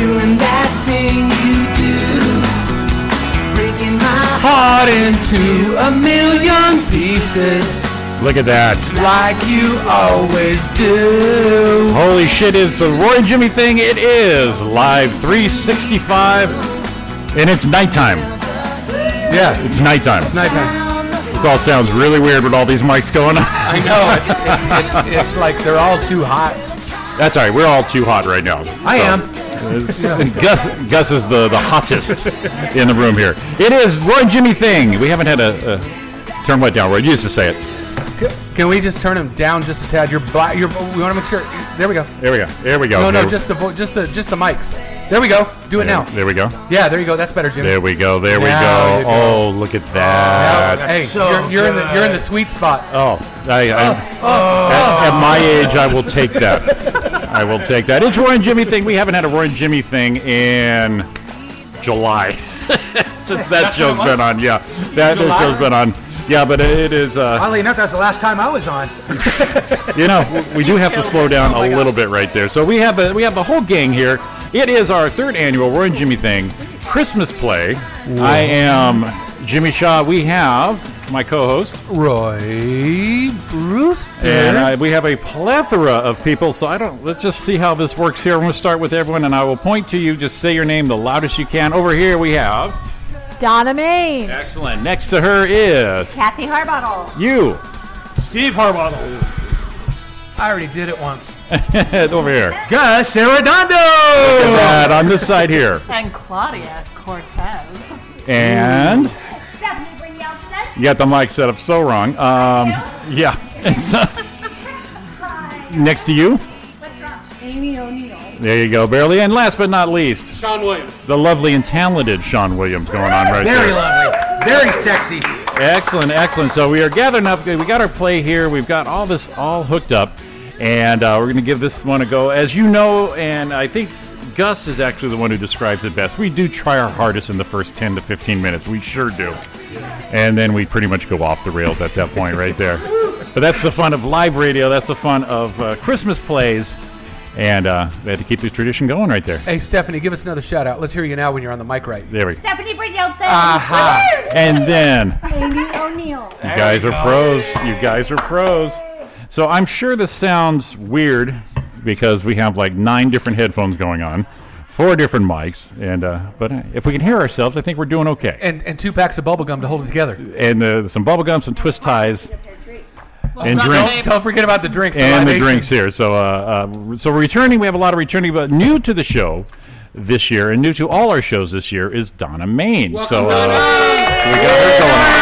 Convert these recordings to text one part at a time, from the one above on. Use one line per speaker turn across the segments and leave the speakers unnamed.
Doing that thing you do, breaking my heart into a million pieces,
Look at that.
like you always do.
Holy shit, it's a Roy and Jimmy thing. It is live 365, and it's nighttime. Yeah, it's nighttime.
It's nighttime.
This all sounds really weird with all these mics going on.
I know. It's, it's, it's, it's like they're all too hot.
That's all right. We're all too hot right now.
I
So,
am.
It's- Gus, Gus is the, the hottest in the room here. It is Roy Jimmy thing. We haven't had a, a turn what down, Roy? You used to say it.
Can we just turn him down just a tad? You're black. You're. We want to make sure. There we go.
There we go. There we go.
No, no,
There-
just the vo- just the just the mics. There we go. Do it
there,
now.
There we go.
Yeah, there you go. That's better, Jimmy.
There we go. There we
Now you
go.
go.
Oh, look at that.
hey,
so
you're, you're in the you're in the sweet spot.
Oh, I, I, oh, oh. at, at my age, I will take that. I will take that. It's Roy and Jimmy thing. We haven't had a Roy and Jimmy thing in July since that show's been on. Yeah, that that show's been on. Yeah, but it is. Uh,
Oddly enough, that's the last time I was on.
you know, we do have to slow down a little bit right there. So we have the we have the whole gang here. It is our third annual Roy and Jimmy thing Christmas play. I am Jimmy Shaw. We have my co-host.
Roy Brewster.
And uh, we have a plethora of people, so I don't. Let's just see how this works here. I'm going to start with everyone, and I will point to you. Just say your name the loudest you can. Over here we have.
Donna Maine.
Excellent. Next to her is
Kathie Harbottle.
you.
Steve Harbottle.
I already did it once.
Over here.
Gus Arredondo.
That on this side here.
And Claudia Cortez.
And
Stephanie Brignosa.
you got the mic set up so wrong. Um, yeah. Next to you.
Amy O'Neil.
There you go, barely. And last but not least,
Sean Williams.
the lovely and talented Sean Williams going on right now.
Very
there.
lovely. Very sexy.
Excellent, excellent. So we are gathering up. We got our play here. We've got all this all hooked up, and uh, we're going to give this one a go. As you know, and I think Gus is actually the one who describes it best. We do try our hardest in the first 10 to 15 minutes. We sure do. And then we pretty much go off the rails at that point right there. But that's the fun of live radio. That's the fun of uh, Christmas plays. And uh, we had to keep the tradition going right there.
Hey, Stephanie, give us another shout out. Let's hear you now when you're on the mic right.
There we go.
Stephanie Brignosa.
Aha.
And then
Amy O'Neil.
You guys are pros. You guys are pros. So I'm sure this sounds weird because we have like nine different headphones going on, four different mics, and uh, but if we can hear ourselves, I think we're doing okay.
And and two packs of bubble gum to hold it together.
And uh, some bubble gum, some twist ties, and
Don't,
drinks.
don't forget about the drinks.
And the
libations.
drinks here. So, uh, uh, so returning, we have a lot of returning, but new to the show this year and new to all our shows this year is Donna Maine. so, uh, so we got her going.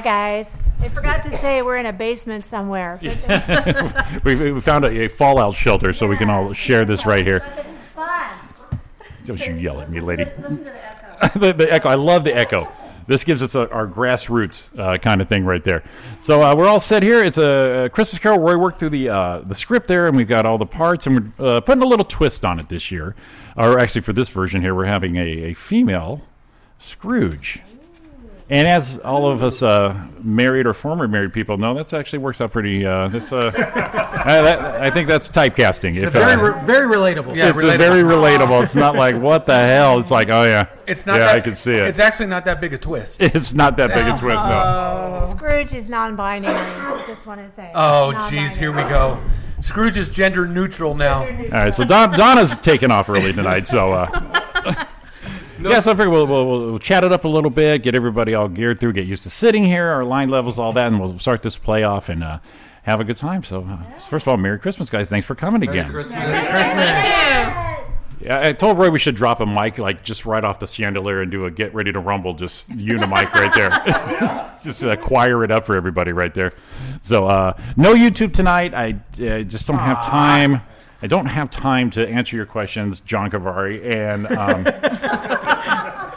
Hi, guys. I forgot to say we're in a basement somewhere. But
we, we found a, a fallout shelter so we can all share this right here.
this is fun.
Don't you yell at me, lady.
Listen to the echo.
the, the echo. I love the echo. This gives us a, our grassroots uh, kind of thing right there. So uh, we're all set here. It's a, a Christmas Carol. Roy worked through the uh, the script there, and we've got all the parts, and we're uh, putting a little twist on it this year. Or actually, for this version here, we're having a, a female Scrooge. And as all of us uh, married or former married people know, that's actually works out pretty. Uh, this, uh, I, that, I think that's typecasting.
It's
If,
very,
uh,
re- very relatable.
Yeah,
it's
relatable.
very relatable. It's not like what the hell. It's like oh yeah,
It's not.
Yeah,
that,
I can see it.
It's actually not that big a twist.
It's not that big a twist, no.
Scrooge is non-binary. Just want to say.
Oh,
Non-binary.
jeez, here we go. Scrooge is gender neutral now.
All right, so Don, Donna's taking off early tonight, so. Uh, Yeah, so I figure we'll, we'll, we'll chat it up a little bit, get everybody all geared through, get used to sitting here, our line levels, all that, and we'll start this playoff and uh, have a good time. So, uh, first of all, Merry Christmas, guys! Thanks for coming again. Merry Christmas. Merry Christmas. Yeah, I told Roy we should drop a mic like just right off the chandelier and do a get ready to rumble, just unimic right there. just uh, choir it up for everybody right there. So uh, no YouTube tonight. I uh, just don't have time. I don't have time to answer your questions, John Cavari, and um,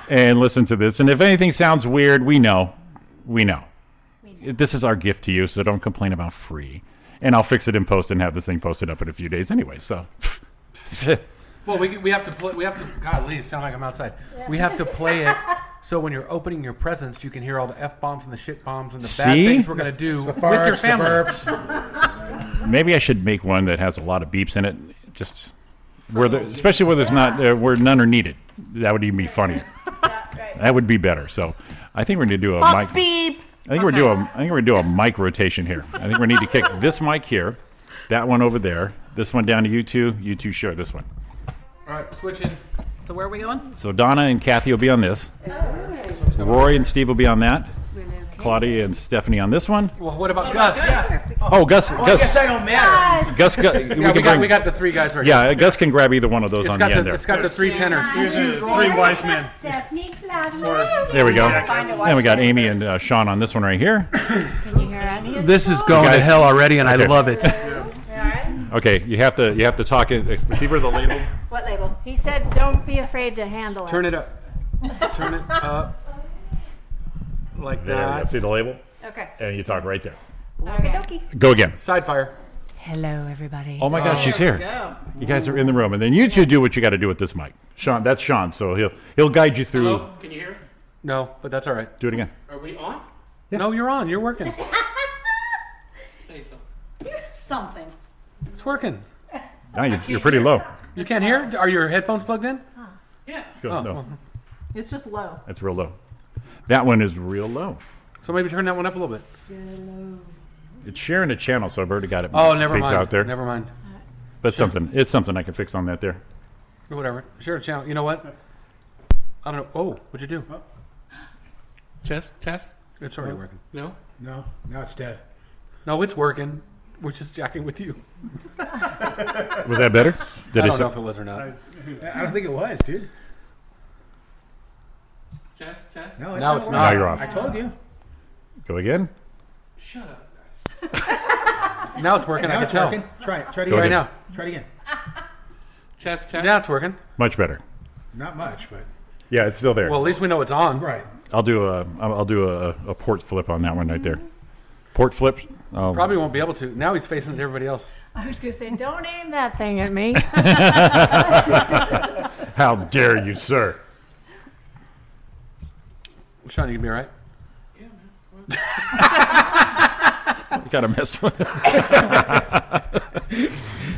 and listen to this. And if anything sounds weird, we know, we know. This is our gift to you, so don't complain about free. And I'll fix it in post and have this thing posted up in a few days anyway. So.
Well, we, we have to play. We have to. God, Lee, it sound like I'm outside. We have to play it so when you're opening your presents, you can hear all the f bombs and the shit bombs and the bad
See?
things we're gonna do
The
with your
farts, the
family.
burps.
Maybe I should make one that has a lot of beeps in it, just where, the, especially where there's not uh, where none are needed. That would even be funnier. That would be better. So, I think we're going to do a
Fuck
mic.
beep.
I think we're do a. I think we're gonna do a mic rotation here. I think we need to kick this mic here, that one over there, this one down to you two. You two share this one.
All right, switching.
So where are we going?
So Donna and Kathie will be on this. Roy and Steve will be on that. Claudia and Stephanie on this one.
Well, what about Gus?
Oh, Gus.
Well, I guess
Gus.
I don't matter.
Gus. Gus we
Yeah,
can
we got
bring-
we got the three guys right here.
Yeah, Gus can grab either one of those
It's
on
got
the
the,
end there.
it's got the three tenors.
Three wise men.
Stephanie Claudia.
There we go. And we got Amy and uh, Sean on this one right here.
Can you hear us?
This is going
guys-
to hell already, and
Okay.
I love it.
Okay, you have to you have to talk in. See where the label.
What label? He said, "Don't be afraid to handle it."
Turn it up. Turn it up. Like
There, you go.
that.
see the label,
Okay.
and you talk right there.
Okay.
Go again.
Side fire.
Hello, everybody.
Oh my God, she's here. You guys are in the room, and then you two do what you got to do with this mic. Sean, that's Sean, so he'll he'll guide you through. Hello?
Can you hear us?
No, but that's all right.
Do it again.
Are we on?
No, you're on. You're working.
Say so.
Something.
It's working.
Now you, you're pretty low.
You can't hear? Are your headphones plugged in?
Yeah.
Let's go.
Oh,
no,
well.
It's just low.
it's real low. That one is real low.
So maybe turn that one up a little bit.
It's sharing a channel, so I've already got it.
Oh, never
peeked
mind.
out there.
Never mind.
But something, it's something I can fix on that there.
Whatever. Share a channel. You know what? I don't know. Oh, what'd you do?
Test, test.
It's already working.
No.
No, now it's dead.
No, it's working. We're just jacking with you.
Was that better? Did
I
it?
don't
sa-
know if it was or not.
I don't think it was, dude.
Test, test.
No, it's
Now
not
it's
working.
Now you're off.
I told you.
Go again.
Shut up, guys.
Now it's working. I
Now
can
it's
tell.
working. Try it. Try it
Go
again.
Right
again.
now.
Try it again.
Test, test.
Now it's working.
Much better.
Not much, but
Yeah, it's still there.
Well, at least we know it's on.
right.
I'll do a I'll I'll do a, a port flip on that one right there. Port flip. Oh,
Probably won't be able to. Now he's facing it to everybody else.
I was gonna say, don't aim that thing at me.
How dare you, sir?
Sean, you can be all right.
You gotta mess with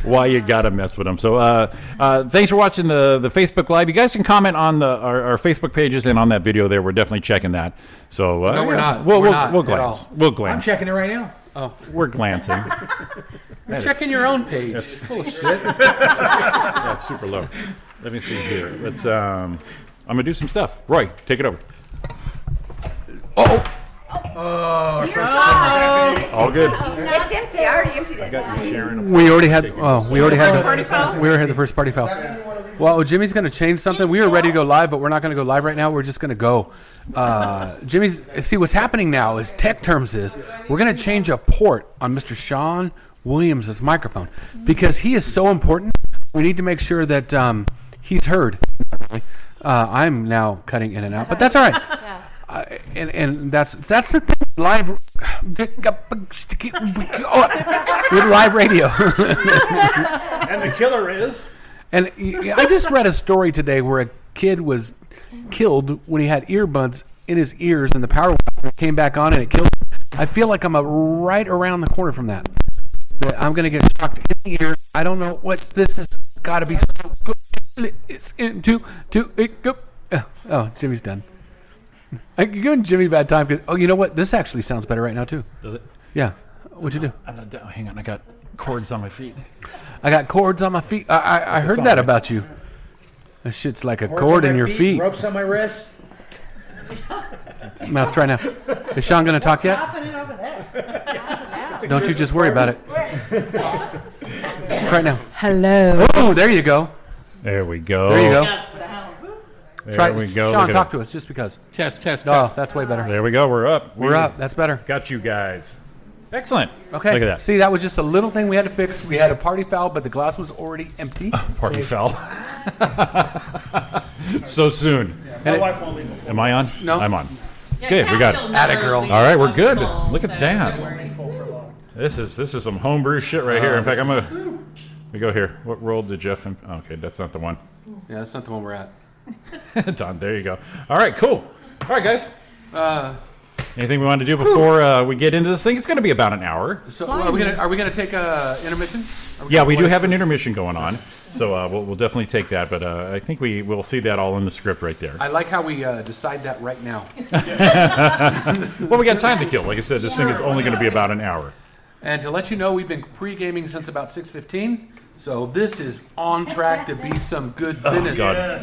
Why you gotta mess with them? So, uh, uh, thanks for watching the the Facebook Live. You guys can comment on the our, our Facebook pages and on that video there. We're definitely checking that. So, uh,
No, we're
yeah,
not.
We'll,
We're
we'll,
not
we'll
at
glance.
all.
We'll
I'm
glance.
checking it right now. Oh.
We're glancing.
You're checking your own page. It's full of shit.
Yeah, it's super low. Let me see here. Let's. Um, I'm gonna do some stuff. Roy, take it over.
Oh, Oh,
all good.
It's empty. I already emptied it.
Got you sharing.
We already had. Oh, we already had
Party foul?
the. We already had the first party foul. Well, Jimmy's going to change something. We were ready to go live, but we're not going to go live right now. We're just going to go. Uh, Jimmy's. See, what's happening now is tech terms is we're going to change a port on Mr. Sean Williams' microphone because he is so important. We need to make sure that um, he's heard. Uh, I'm now cutting in and out, but that's all right. Uh, and and that's that's the thing. Live with live radio.
And the killer is.
And I just read a story today where a kid was killed when he had earbuds in his ears and the power went off and it came back on and it killed him. I feel like I'm a right around the corner from that. That I'm going to get shocked in the ear. I don't know what's this has got to be so good. It's into to it go. Oh, Jimmy's done. I'm giving Jimmy a bad time. 'cause- oh, you know what? This actually sounds better right now too.
Does it?
Yeah. What'd you do?
I'm not down. Hang on, I got cords on my feet.
I got cords on my feet. I, I, I heard that
right?
about you. That shit's like a
Cords
cord
on
in
my
your feet.
Ropes on my wrist.
Mouse, try now. Is Sean going to talk yet? Don't you just worry about it. try now.
Hello.
Oh, there you go.
There we go.
There you go.
There
Try,
we go.
Sean,
Look at
talk
it.
to us just because.
Test, test,
Oh,
test.
that's way better.
There we go. We're up.
We're
We
up. That's better.
Got you guys. Excellent.
Okay.
Look at that.
See, that was just a little thing we had to fix. We had a party foul, but the glass was already empty.
Party foul. so soon.
My wife won't leave before.
Am I on?
No.
I'm on. Good. We got. It.
Atta girl.
All right, we're good. Look at that. This is this is some homebrew shit right oh, here. In fact, I'm gonna. We go here. What roll did Jeff? And, okay, that's not the one.
Yeah, that's not the one we're at.
Don, there you go. All right, cool. All right, guys.
Uh,
Anything we want to do before uh, we get into this thing? It's going to be about an hour.
so are we gonna are we gonna take a intermission? Are
Yeah,
gonna
we do
play-
have an intermission going on, so uh, we'll, we'll definitely take that. But uh, I think we will see that all in the script right there.
I like how we uh, decide that right now.
Well, we got time to kill. Like I said, this thing is only going to be about an hour.
And to let you know, we've been pre-gaming since about 6:15. So this is on track to be some good business.
Oh, God.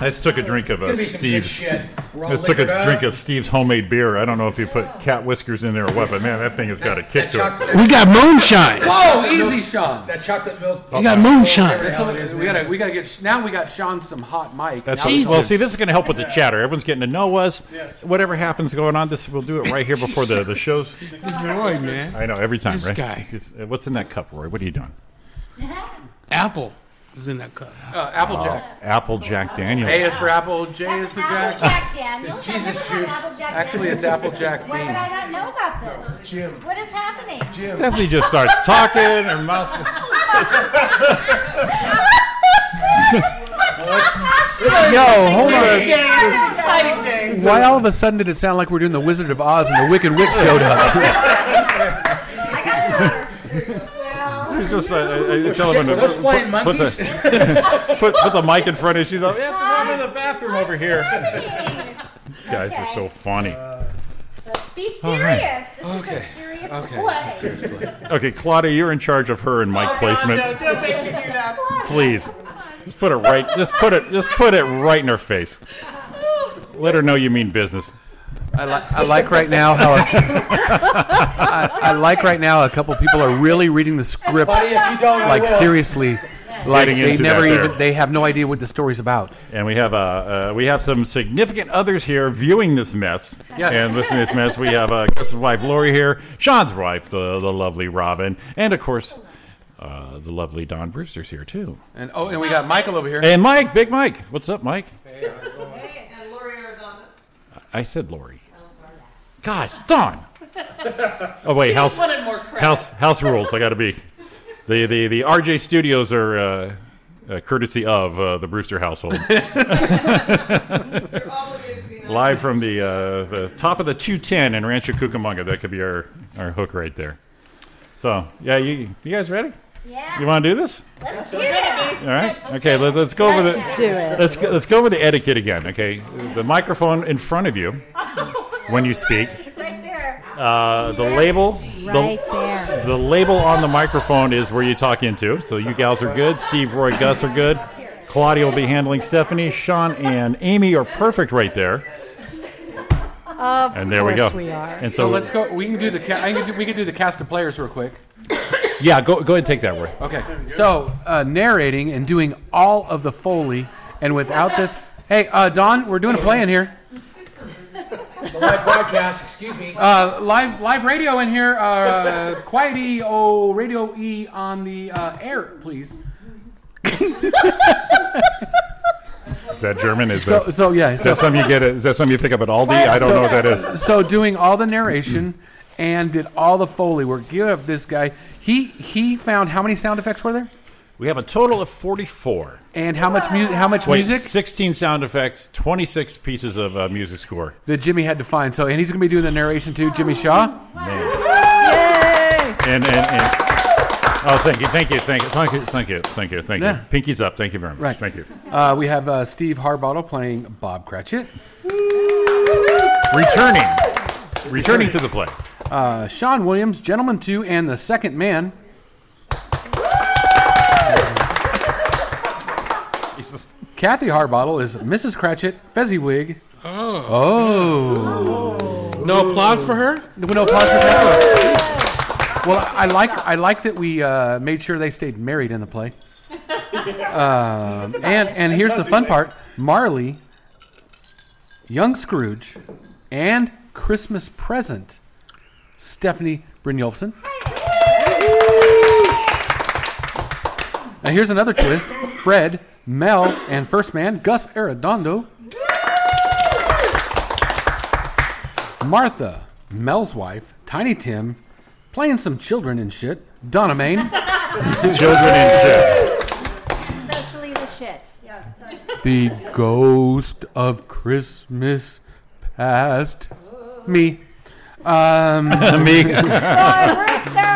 I just took a drink of uh,
Gonna be some good
Steve's.
shit. We're all
I just took a drink of Steve's homemade beer. I don't know if you put cat whiskers in there or what, but man, that thing has got a kick to it.
We got moonshine.
Whoa, easy, Sean.
that chocolate milk.
We got moonshine.
That's what- we gotta we gotta get now. We got Sean some hot mic.
That's
Now-
Jesus.
well. See, this is going to help with the chatter. Everyone's getting to know us. Whatever happens going on, this we'll do it right here before the the shows.
Roy, man.
I know every time,
This
right?
guy.
Uh, What's in that cup, Roy? What are you doing?
Apple is in that cup.
uh, Applejack.
Apple Jack Daniels.
A is for apple. J is for Jack.
Jack Daniels.
Jesus
I've never
juice.
had Applejack
Actually, it's
Daniels.
Applejack
Why would
bean.
I not know about this?
Jim.
What is happening?
Jim, Stephanie just starts talking. Her mouth.
Yo, hold on.
exciting day.
Why all of a sudden did it sound like we're doing the Wizard of Oz and the Wicked Witch showed up?
She's just uh, uh, telling him to
Those flying
put, put the put, put the mic in front of. you. She's like, yeah, just I'm in the bathroom over here. Guys are so funny.
Be serious.
All right.
This
Okay.
is a serious play.
Okay, Claudia, you're in charge of her and mic placement.
don't make me do that.
Please, just put it right. Just put it. Just put it right in her face. Let her know you mean business.
I, li- I like right now how I, I like right now a couple people are really reading the script
Buddy, if you don't, I
like
will.
seriously, like
Getting
they
into
never
that there.
even they have no idea what the story's about.
And we have uh, uh, we have some significant others here viewing this mess
Yes.
and listening to this mess. We have uh, Chris's wife Lori here, Sean's wife, the the lovely Robin, and of course uh, the lovely Dawn Brewster's here too.
And oh, and we got Michael over here.
And Mike, Big Mike, what's up, Mike? I said Lori. Gosh, Dawn. Oh wait, house house house rules. I got to be. The, the the RJ Studios are uh, uh, courtesy of uh, the Brewster household. Live from the uh, the top of the 210 in Rancho Cucamonga. That could be our, our hook right there. So yeah, you you guys ready?
Yeah.
You want to do this?
Let's do it.
All right. Okay. Let's, let's go over the
Let's do it.
let's go, let's go over the etiquette again. Okay. The microphone in front of you when you speak.
Right there.
Uh, the label.
Right
the,
there.
the label on the microphone is where you talk into. So you gals are good. Steve, Roy, Gus are good. Claudia will be handling Stephanie. Sean and Amy are perfect right there.
Of
And there we go.
course we are.
And
So
so,
let's go. We can do the ca- I can do, we can do the cast of players real quick.
Yeah, go go ahead and take that, Roy.
Okay. So uh, narrating and doing all of the foley, and without this, hey uh, Don, we're doing a play in here.
It's a live broadcast. Excuse me.
Uh, live live radio in here. Uh, quiet E O radio E on the uh, air, please.
Is that German? Is
So
that
so yeah.
is that something you get? At, is that something you pick up at Aldi? I don't know what that is.
so doing all the narration and did all the foley work. Give this guy. He he found how many sound effects were there?
We have a total of 44.
And how much music? How much
Wait,
music
16 sound effects, 26 pieces of uh, music score.
that Jimmy had to find? So and he's gonna be doing the narration too. Jimmy Shaw.
And, and, and oh, thank you, thank you, thank you, thank you, thank you, thank you, thank
Yeah.
you. Pinkies up. Thank you very much.
Right.
Thank you.
Uh, we have uh, Steve Harbottle playing Bob Cratchit.
Returning, returning to the play.
Uh, Sean Williams, Gentleman Two, and the Second Man. Kathie Harbottle is Mrs. Cratchit, Fezziwig. Oh. Oh.
No applause for her?
No, no applause for Kathy. Well, I like I like that we uh, made sure they stayed married in the play. Um, and and here's the fun part: Marley, young Scrooge, and Christmas present, Stephanie Brynjolfsson. Now here's another twist: Fred, Mel, and first man Gus Arredondo. Martha, Mel's wife, Tiny Tim, playing some children and shit. Donna Maine.
Children and shit.
Especially the shit. Yes.
The ghost of Christmas past. Me. Um.
Roy Brewster!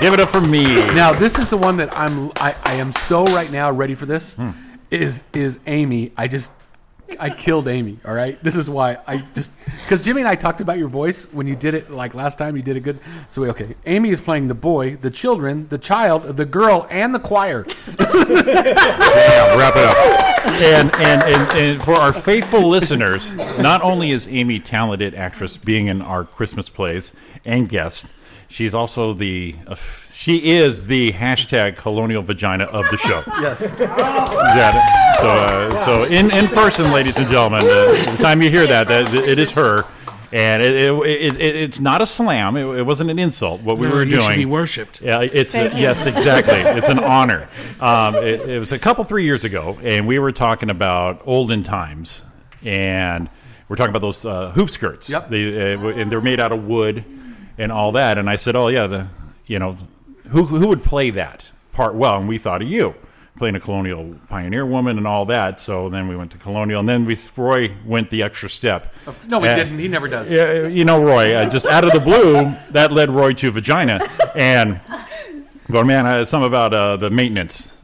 Give it up for me.
now this is the one that I'm. I, I am so right now ready for this.
Hmm.
Is is Amy? I just. I killed Amy. All right. This is why I just because Jimmy and I talked about your voice when you did it like last time. You did it good. So okay, Amy is playing the boy, the children, the child, the girl, and the choir.
Yeah, wrap it up. And, and, and, and for our faithful listeners, not only is Amy talented actress being in our Christmas plays and guest, she's also the uh, she is the hashtag colonial vagina of the show.
Yes.
Yeah, so uh, so in, in person, ladies and gentlemen, uh, the time you hear that, that it is her. And it, it, it, it, it's not a slam. It, it wasn't an insult. What we
No,
were
you should
doing.
be worshipped.
Yeah, it's
Thank you.
yes, exactly. It's an honor. Um, it, it was a couple three years ago, and we were talking about olden times, and we're talking about those uh, hoop skirts.
Yep.
They, uh, and they're made out of wood and all that. And I said, oh yeah, the you know, who who would play that part well? And we thought of you. Playing a colonial pioneer woman and all that, so then we went to colonial, and then we Roy went the extra step.
No, we
Uh,
didn't. He never does.
yeah, you know, Roy, uh, just out of the blue, that led Roy to vagina. And going, man, uh, something about uh, the maintenance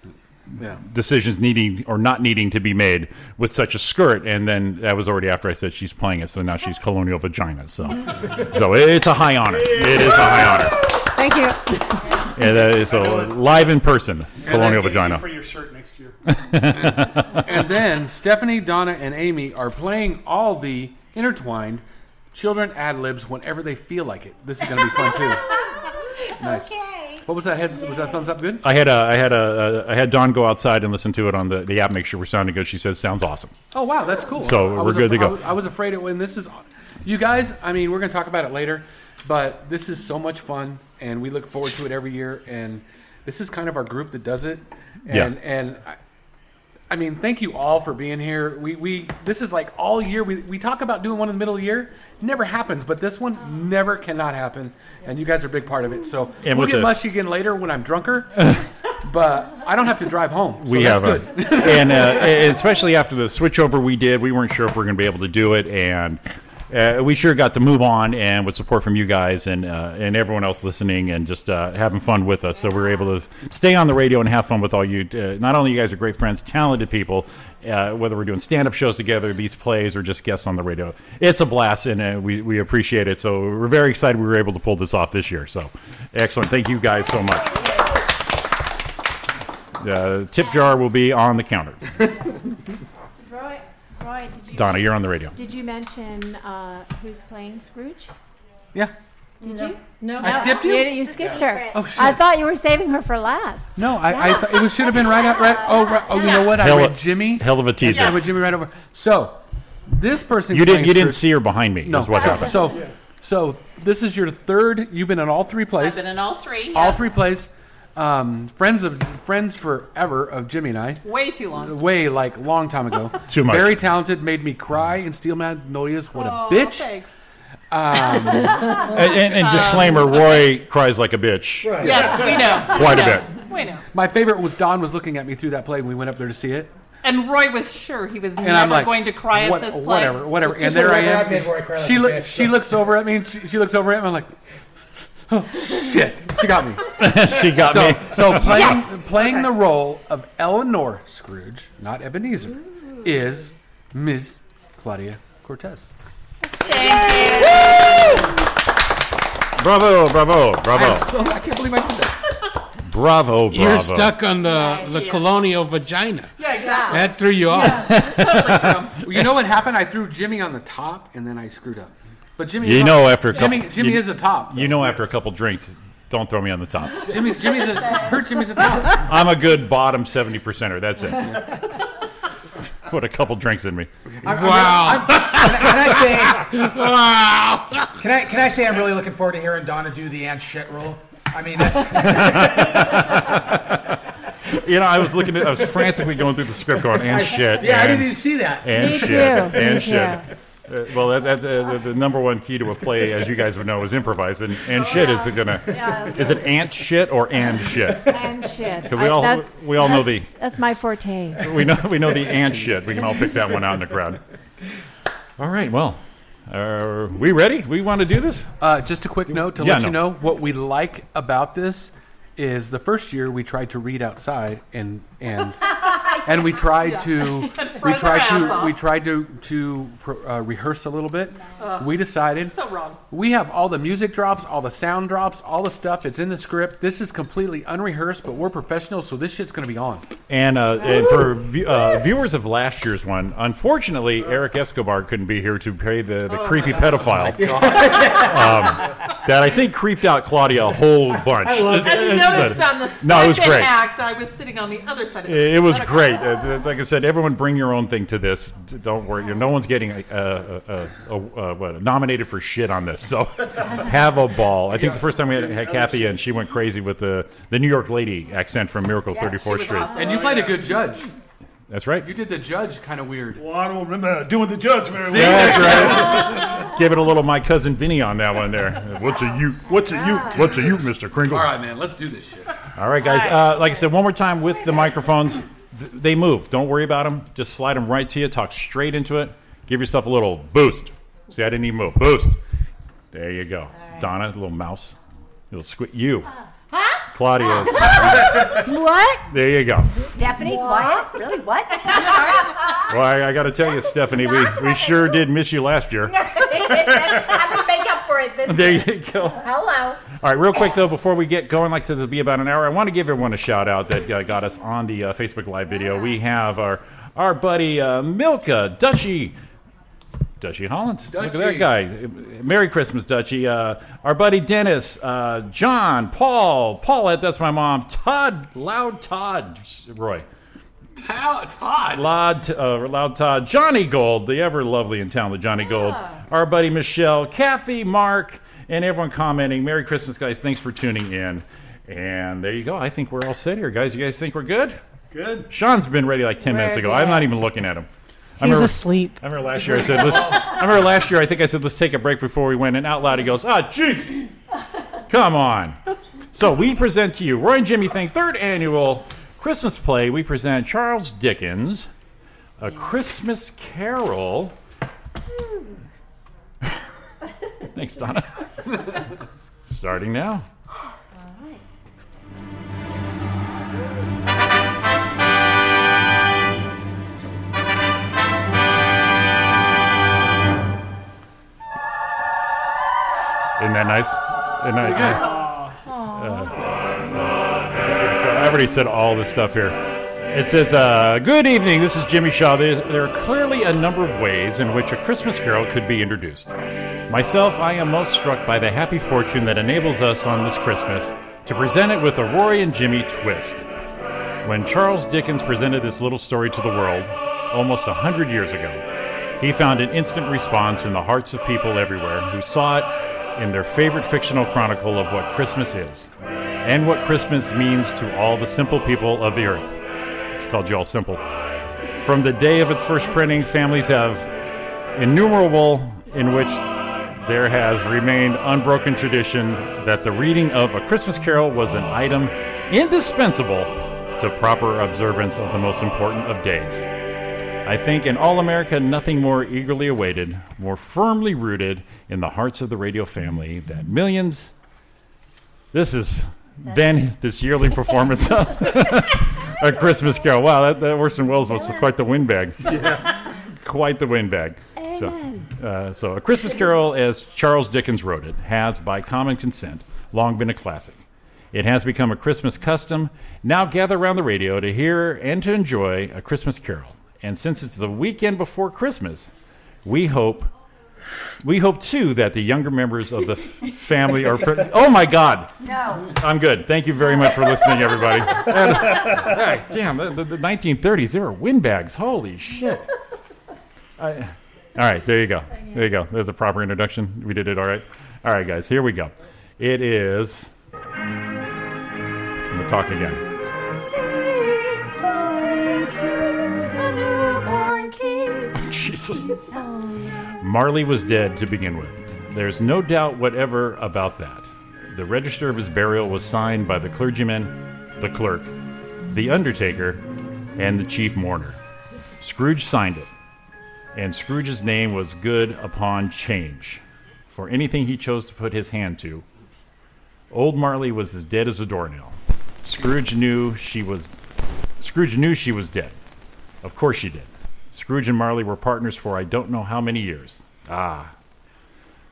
Yeah.
decisions needing or not needing to be made with such a skirt. And then that was already after I said she's playing it, so now she's colonial vagina. So, so it's a high honor. It is a high honor.
Thank you.
And that is a live in person colonial vagina.
For your shirt next year.
And then Stephanie, Donna, and Amy are playing all the intertwined children ad libs whenever they feel like it. This is going to be fun too. Nice.
Okay.
What was that head? Was that thumbs up good?
I had a, I had a, I had Dawn go outside and listen to it on the, the app. Make sure we're sounding good. She says sounds awesome.
Oh wow, that's cool.
So
I
we're
was
good to go.
I was, I was afraid it when this is, you guys. I mean, we're going to talk about it later, but this is so much fun, and we look forward to it every year. And this is kind of our group that does it. And
Yeah.
and I, I mean, thank you all for being here. We we this is like all year. We we talk about doing one in the middle of the year. Never happens, but this one never cannot happen, and you guys are a big part of it. So
And
we'll get
the-
mushy again later when I'm drunker, but I don't have to drive home. So
we
that's
have
good.
a, and uh, especially after the switchover we did, we weren't sure if we are going to be able to do it, and uh, we sure got to move on, and with support from you guys and uh, and everyone else listening, and just uh, having fun with us. So we were able to stay on the radio and have fun with all you. Uh, not only you guys are great friends, talented people. Uh, whether we're doing stand-up shows together, these plays, or just guests on the radio, it's a blast, and uh, we we appreciate it. So we're very excited we were able to pull this off this year. So excellent, thank you guys so much. The tip jar will be on the counter.
Roy, Roy, did you
Donna, you're on the radio.
did you mention uh, who's playing Scrooge?
yeah.
Did you?
No.
I skipped you?
You, you skipped her.
Oh, shit.
I thought you were saving her for last.
No, I, I thought it was, should have been right up. Right. Oh, right, oh, you know what? I
Hell
read
of-
Jimmy.
Hell of a teaser.
I read Jimmy right over. So, this person.
You didn't.
playing
You didn't
Scrooge-
see her behind me.
No.
is what
so,
happened.
so, so this is your third. You've been in all three plays.
I've been in all three.
all
yes.
three plays. Um, friends of friends forever of Jimmy and I.
Way too long.
Way like long time ago.
Too much.
Very talented. Made me cry in Steel Magnolias. What a
Oh,
bitch.
Thanks.
and, and, and disclaimer: Roy cries like a bitch
Yes, we know.
quite
we
a bit.
We know.
My favorite was Dawn was looking at me through that play, and we went up there to see it.
And Roy was sure he was
And
never
I'm like,
going to cry
what-
at this play.
Whatever, whatever. And there I am.
I've been where I cry like
she look,
bitch,
she
so-
looks over at me. And she, she looks over at me. I'm like, oh shit, she got me.
she got
So,
me.
so playing playing the role of Eleanor Scrooge, not Ebenezer, is Ms. Claudia Cortez.
Bravo! Bravo! Bravo!
I'm so, I can't believe I did that.
Bravo! Bravo!
You're stuck on the, the colonial vagina.
Yeah, exactly.
That threw you off.
Well, you know what happened? I threw Jimmy on the top, and then I screwed up. But Jimmy,
You
is
know after a couple-
Jimmy, Jimmy
you-
is a top.
You know, after a couple drinks, don't throw me on the top.
Jimmy's Jimmy's a hurt. Jimmy's a top.
I'm a good bottom 70 percenter. That's it. Put a couple drinks in me.
Wow.
Can I say?
wow.
Can I? Can I say I'm really looking forward to hearing Donna do the and shit rule? I mean, that's
You know, I was looking at, I was frantically going through the script, going and shit.
yeah. I didn't even see that.
and
Me
shit,
too,
and
me
shit.
too.
Uh, well, that, that, uh, the, the number one key to a play, as you guys would know, is improvise. And, and shit is it gonna? Is it ant shit or and shit?
And shit.
we
I-
all-
that's,
we all know
that's-
the-
That's my forte.
We know we know the ant shit. We can all pick that one out in the crowd. All right. Well, are we ready? We want to do this?
Uh, just a quick note to
Yeah,
let you
no.
know what we like about this is the first year we tried to read outside and and and we tried to we
froze
tried to
off.
we tried to to pro- uh, rehearse a little bit. we decided
So wrong.
we have all the music drops, all the sound drops, all the stuff. It's in the script. This is completely unrehearsed, but we're professionals, so this shit's gonna be on.
And, uh, and for uh, viewers of last year's one, unfortunately, Eric Escobar couldn't be here to pay the, the creepy pedophile um, that I think creeped out Claudia a whole bunch.
As you noticed on the second
No, it was great.
act, I was sitting on the other side of the
It was great. Uh, like I said, everyone bring your own thing to this. Don't worry. No one's getting a, a, a, a, a, what, nominated for shit on this. So have a ball. I think the first time we had, had Kathie and she went crazy with the, the New York lady accent from Miracle 34th Street.
And you played a good judge.
That's right.
You did the judge kind of weird.
Well, I don't remember doing the judge very
See?
well.
That's right. Give it a little my cousin Vinny on that one there. What's a you? What's a you? Ah. What's a you, Mr. Kringle?
All right, man. Let's do this shit.
All right, guys. Uh, like I said, one more time with the microphones, th- they move. Don't worry about them. Just slide them right to you. Talk straight into it. Give yourself a little boost. See, I didn't even move. Boost. There you go. Donna, little mouse. It'll squid. You. Claudia.
What?
There you go.
Stephanie, quiet? Really? What?
Well, I, I got to tell you, Stephanie, we, we sure did miss you last year.
I'm gonna make up for it this
There you go.
Hello.
All right, real quick though, before we get going, like I said, it'll be about an hour. I want to give everyone a shout out that uh, got us on the uh, Facebook Live video. We have our our buddy uh, Milka Dutchy. Dutchy Holland. Look at that guy. Merry Christmas, Dutchy. Uh, our buddy Dennis, uh, John, Paul, Paulette, that's my mom, Todd, Loud Todd, Roy.
Todd.
Loud, uh, Loud Todd, Johnny Gold, the ever lovely and talented Johnny Gold, our buddy Michelle, Kathy, Mark, and everyone commenting. Merry Christmas, guys. Thanks for tuning in. And there you go. I think we're all set here, guys. You guys think we're good?
Good.
Sean's been ready like 10 minutes ago. I'm not even looking at him. I
He's
remember,
asleep.
I remember last year I said, let's, I remember last year I think I said, let's take a break before we went. And out loud he goes, ah, Jesus. Come on. So we present to you Roy and Jimmy Think third annual Christmas play. We present Charles Dickens, A Christmas Carol. Thanks, Donna. Starting now. Isn't that nice? Isn't that nice? Uh, I've already said all this stuff here. It says, uh, Good evening, this is Jimmy Shaw. There, there are clearly a number of ways in which a Christmas carol could be introduced. Myself, I am most struck by the happy fortune that enables us on this Christmas to present it with a Rory and Jimmy twist. When Charles Dickens presented this little story to the world, almost a hundred years ago, he found an instant response in the hearts of people everywhere who saw it in their favorite fictional chronicle of what Christmas is and what Christmas means to all the simple people of the earth. It's called Y'all Simple. From the day of its first printing, families have innumerable in which there has remained unbroken tradition that the reading of a Christmas carol was an item indispensable to proper observance of the most important of days. I think in all America, nothing more eagerly awaited, more firmly rooted in the hearts of the radio family that millions. This is then this yearly performance of a Christmas Carol. Wow, that, that Orson Welles was quite the windbag. Yeah. Quite the windbag. So, uh, so, A Christmas Carol, as Charles Dickens wrote it, has, by common consent, long been a classic. It has become a Christmas custom. Now gather around the radio to hear and to enjoy A Christmas Carol. And since it's the weekend before Christmas, we hope We hope too that the younger members of the family are. Pre- oh my God!
No.
I'm good. Thank you very much for listening, everybody. And, damn, the, the, the 1930s, they were windbags. Holy shit. I, all right, there you go. There you go. There's a proper introduction. We did it all right. All right, guys, here we go. It is. I'm going to talk again. Jesus. Marley was dead to begin with. There's no doubt whatever about that. The register of his burial was signed by the clergyman, the clerk, the undertaker, and the chief mourner. Scrooge signed it, and Scrooge's name was good upon change for anything he chose to put his hand to. Old Marley was as dead as a doornail. Scrooge knew she was Scrooge knew she was dead. Of course she did. Scrooge and Marley were partners for I don't know how many years. Ah.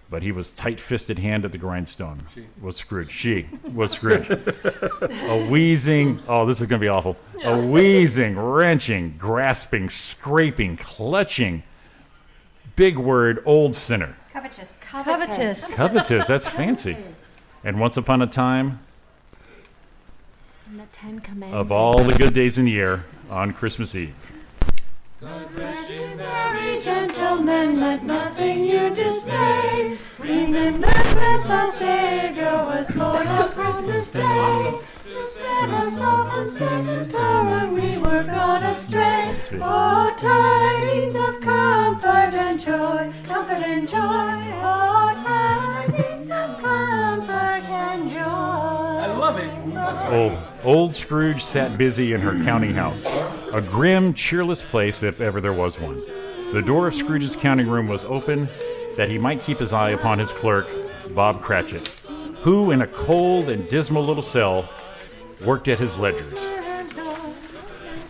But he was tight-fisted hand at the grindstone. Was Scrooge. She was Scrooge. a wheezing, oh, this is going to be awful. A wheezing, wrenching, grasping, scraping, clutching, big word, old sinner.
Covetous.
Covetous.
Covetous, that's fancy. And once upon a time,
the Ten Commandments.
of all the good days in the year, on Christmas Eve.
Merry gentlemen, let nothing you dismay. Remember Christ our Savior was born on Christmas Day. To set us off on Satan's power, we were gone astray. Oh, tidings of comfort and joy, comfort and joy. Oh, tidings of comfort and joy. I
love it.
Old, old Scrooge sat busy in her counting house, a grim, cheerless place if ever there was one. The door of Scrooge's counting room was open that he might keep his eye upon his clerk, Bob Cratchit, who, in a cold and dismal little cell, worked at his ledgers.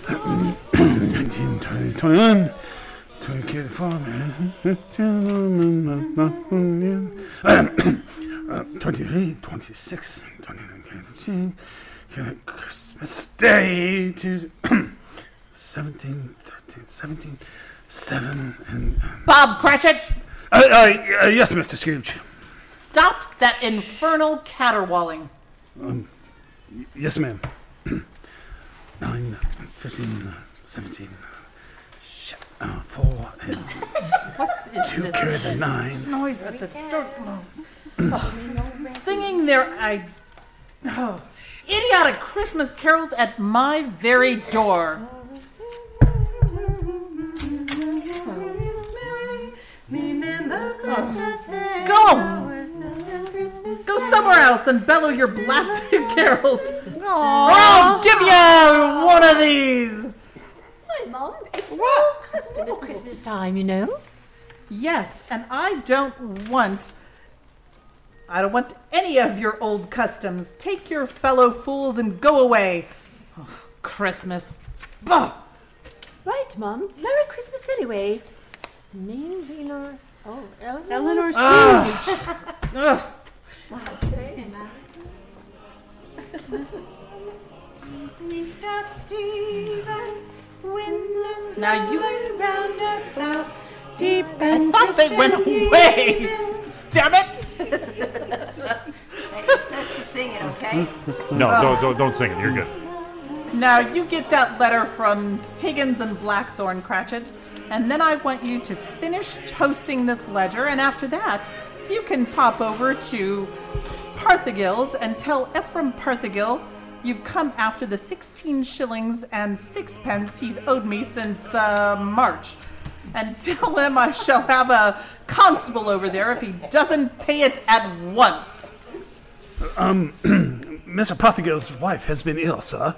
19, 20, 21, 24, 28, 26, 29, 30, Christmas Day to 17, 13, 17, 7, and.
Bob Cratchit,
Uh, uh, uh, yes, Mr. Scrooge.
stop that infernal caterwauling.
Um, yes, ma'am. 9, 15, uh, 17. Shit. Uh, 4, and
What is
2
this
carry the 9.
noise at the door? Oh, Singing their I, oh, idiotic Christmas carols at my very door.
Remember Christmas
Go! Go somewhere else and bellow your blasted carols. Or I'll give you one of these.
Why, Mom? It's all custom at Christmas time, you know.
Yes, and I don't want. I don't want any of your old customs. Take your fellow fools and go away. Oh, Christmas. Bah!
Right, Mom. Merry Christmas anyway. Me, Eleanor. Oh, Eleanor,
Eleanor
Ah. Ugh.
We stopped Stephen when the
Now you-
was round about deep
I
and
thought they went away. Damn it!
It says to sing it, okay?
No, don't, don't, don't sing it. You're good.
Now you get that letter from Higgins and Blackthorn, Cratchit, and then I want you to finish posting this ledger, and after that, you can pop over to Parthagil's and tell Ephraim Parthagil you've come after the 16 shillings and sixpence he's owed me since uh, March. And tell him I shall have a constable over there if he doesn't pay it at once.
Um, Mr. Pothinger's wife has been ill, sir.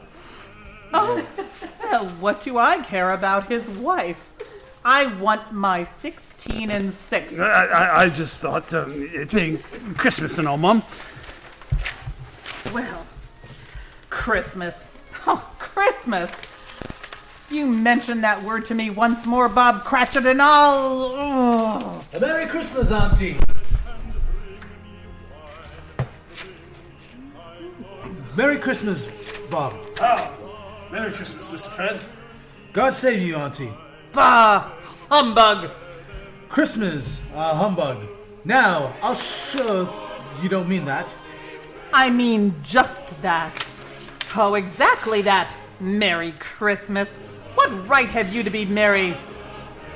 Oh, well, what do I care about his wife? I want my 16 and 6.
I, I, I just thought, um, it being Christmas and all, Mum.
Well, Christmas. Oh, Christmas. You mention that word to me once more, Bob Cratchit, and I'll. Oh.
A Merry Christmas, Auntie. Merry Christmas, Bob.
Oh, Merry Christmas, Mr. Fred.
God save you, Auntie.
Bah! Humbug!
Christmas, uh, humbug. Now, I'll show you don't mean that.
I mean just that. Oh, exactly that. Merry Christmas. What right have you to be merry?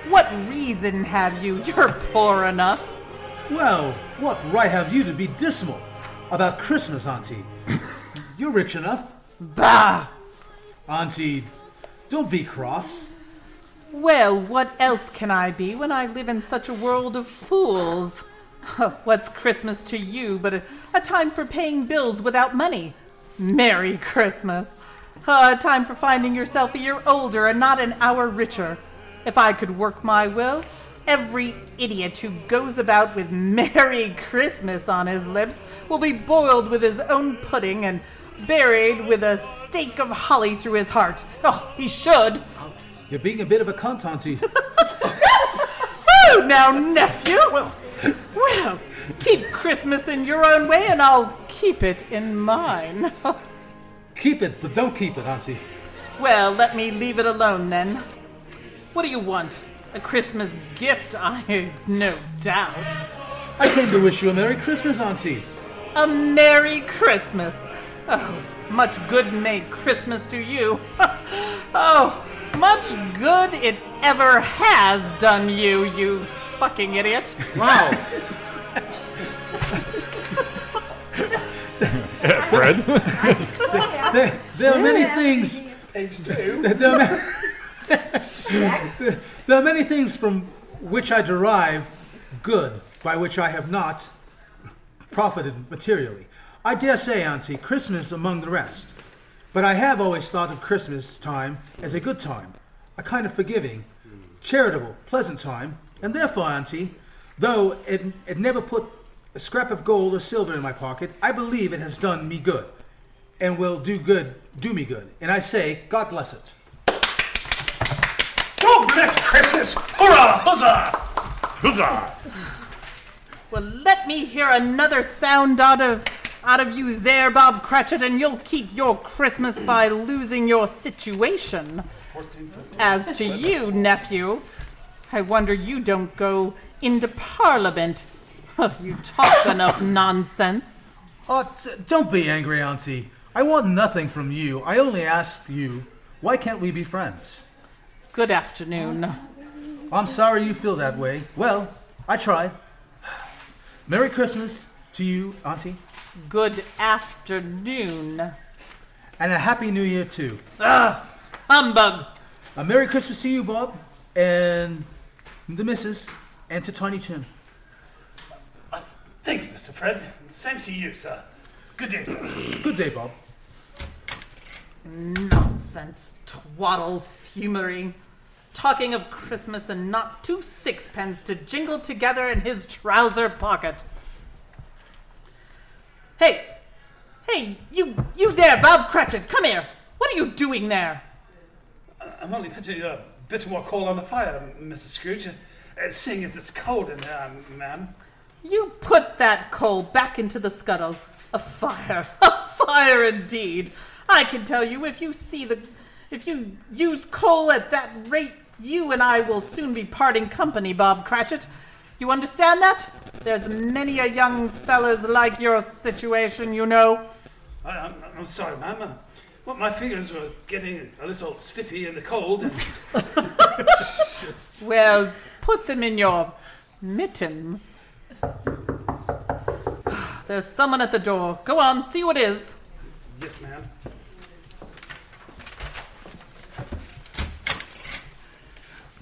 What reason have you? You're poor enough.
Well, what right have you to be dismal about Christmas, Auntie? You're rich enough.
Bah!
Auntie, don't be cross.
Well, what else can I be when I live in such a world of fools? What's Christmas to you but a, a time for paying bills without money? Merry Christmas. A time for finding yourself a year older and not an hour richer. If I could work my will, every idiot who goes about with Merry Christmas on his lips will be boiled with his own pudding and buried with a stake of holly through his heart. Oh, he should.
You're being a bit of a cunt, Auntie.
Oh, now, nephew. Well, well, keep Christmas in your own way, and I'll keep it in mine.
keep it, but don't keep it, Auntie.
well, let me leave it alone then. What do you want? A Christmas gift, I no doubt.
I came to wish you a Merry Christmas, Auntie.
A Merry Christmas. Oh, much good may Christmas do you. oh, much good it ever has done you, you fucking idiot.
Wow.
Yeah, Fred?
there, there are many things.
Age two.
There are, ma- there are many things from which I derive good, by which I have not profited materially. I dare say, Auntie, Christmas among the rest. But I have always thought of Christmas time as a good time, a kind of forgiving, charitable, pleasant time, and therefore, Auntie, though it, it never put a scrap of gold or silver in my pocket, I believe it has done me good, and will do good, do me good. And I say, God bless it.
God bless Christmas! Hurrah! Huzzah!
Huzzah!
Well, let me hear another sound out of out of you there, Bob Cratchit, and you'll keep your Christmas by losing your situation. As to you, nephew, I wonder you don't go into Parliament. Oh, you talk enough nonsense.
Oh, t- don't be angry, Auntie. I want nothing from you. I only ask you, why can't we be friends?
Good afternoon.
I'm sorry you feel that way. Well, I tried. Merry Christmas to you, Auntie.
Good afternoon.
And a Happy New Year, too.
Ah, humbug.
A Merry Christmas to you, Bob, and the missus, and to Tiny Tim.
Thank you, Mr. Fred. Same to you, sir. Good day, sir.
Good day, Bob.
Nonsense, twaddle fumery. Talking of Christmas and not two sixpence to jingle together in his trouser pocket. Hey, hey, you, you there, Bob Cratchit, come here. What are you doing there?
I'm only putting a bit more coal on the fire, Mrs. Scrooge. Uh, seeing as it's cold in there, ma'am.
You put that coal back into the scuttle. A fire, a fire indeed. I can tell you, if you see the, if you use coal at that rate, you and I will soon be parting company, Bob Cratchit. You understand that? There's many a young fellows like your situation, you know.
I, I'm, I'm sorry, ma'am. Uh, well, my fingers were getting a little stiffy in the cold. And
Well, put them in your mittens. There's someone at the door. Go on, see what is.
yes, ma'am.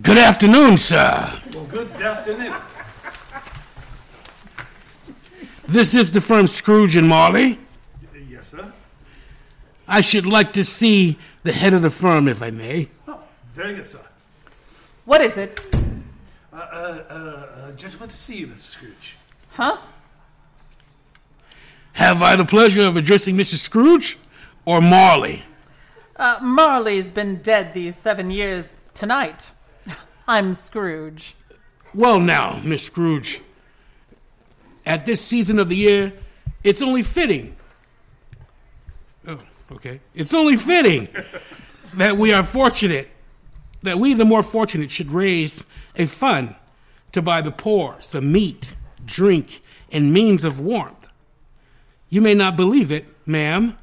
Good afternoon, sir.
Well, good afternoon.
This is the firm Scrooge and Marley.
Yes, sir.
I should like to see the head of the firm, if I may.
Oh, very good, sir.
What is it?
Uh, uh, uh, uh, gentlemen, to see you, Mr. Scrooge.
Huh?
Have I the pleasure of addressing Mrs. Scrooge or Marley?
Uh, Marley's been dead these seven years tonight. I'm Scrooge.
Well, now, Miss Scrooge, at this season of the year, it's only fitting. Oh, okay. It's only fitting that we are fortunate, that we, the more fortunate, should raise a fund to buy the poor some meat, drink, and means of warmth. You may not believe it, ma'am,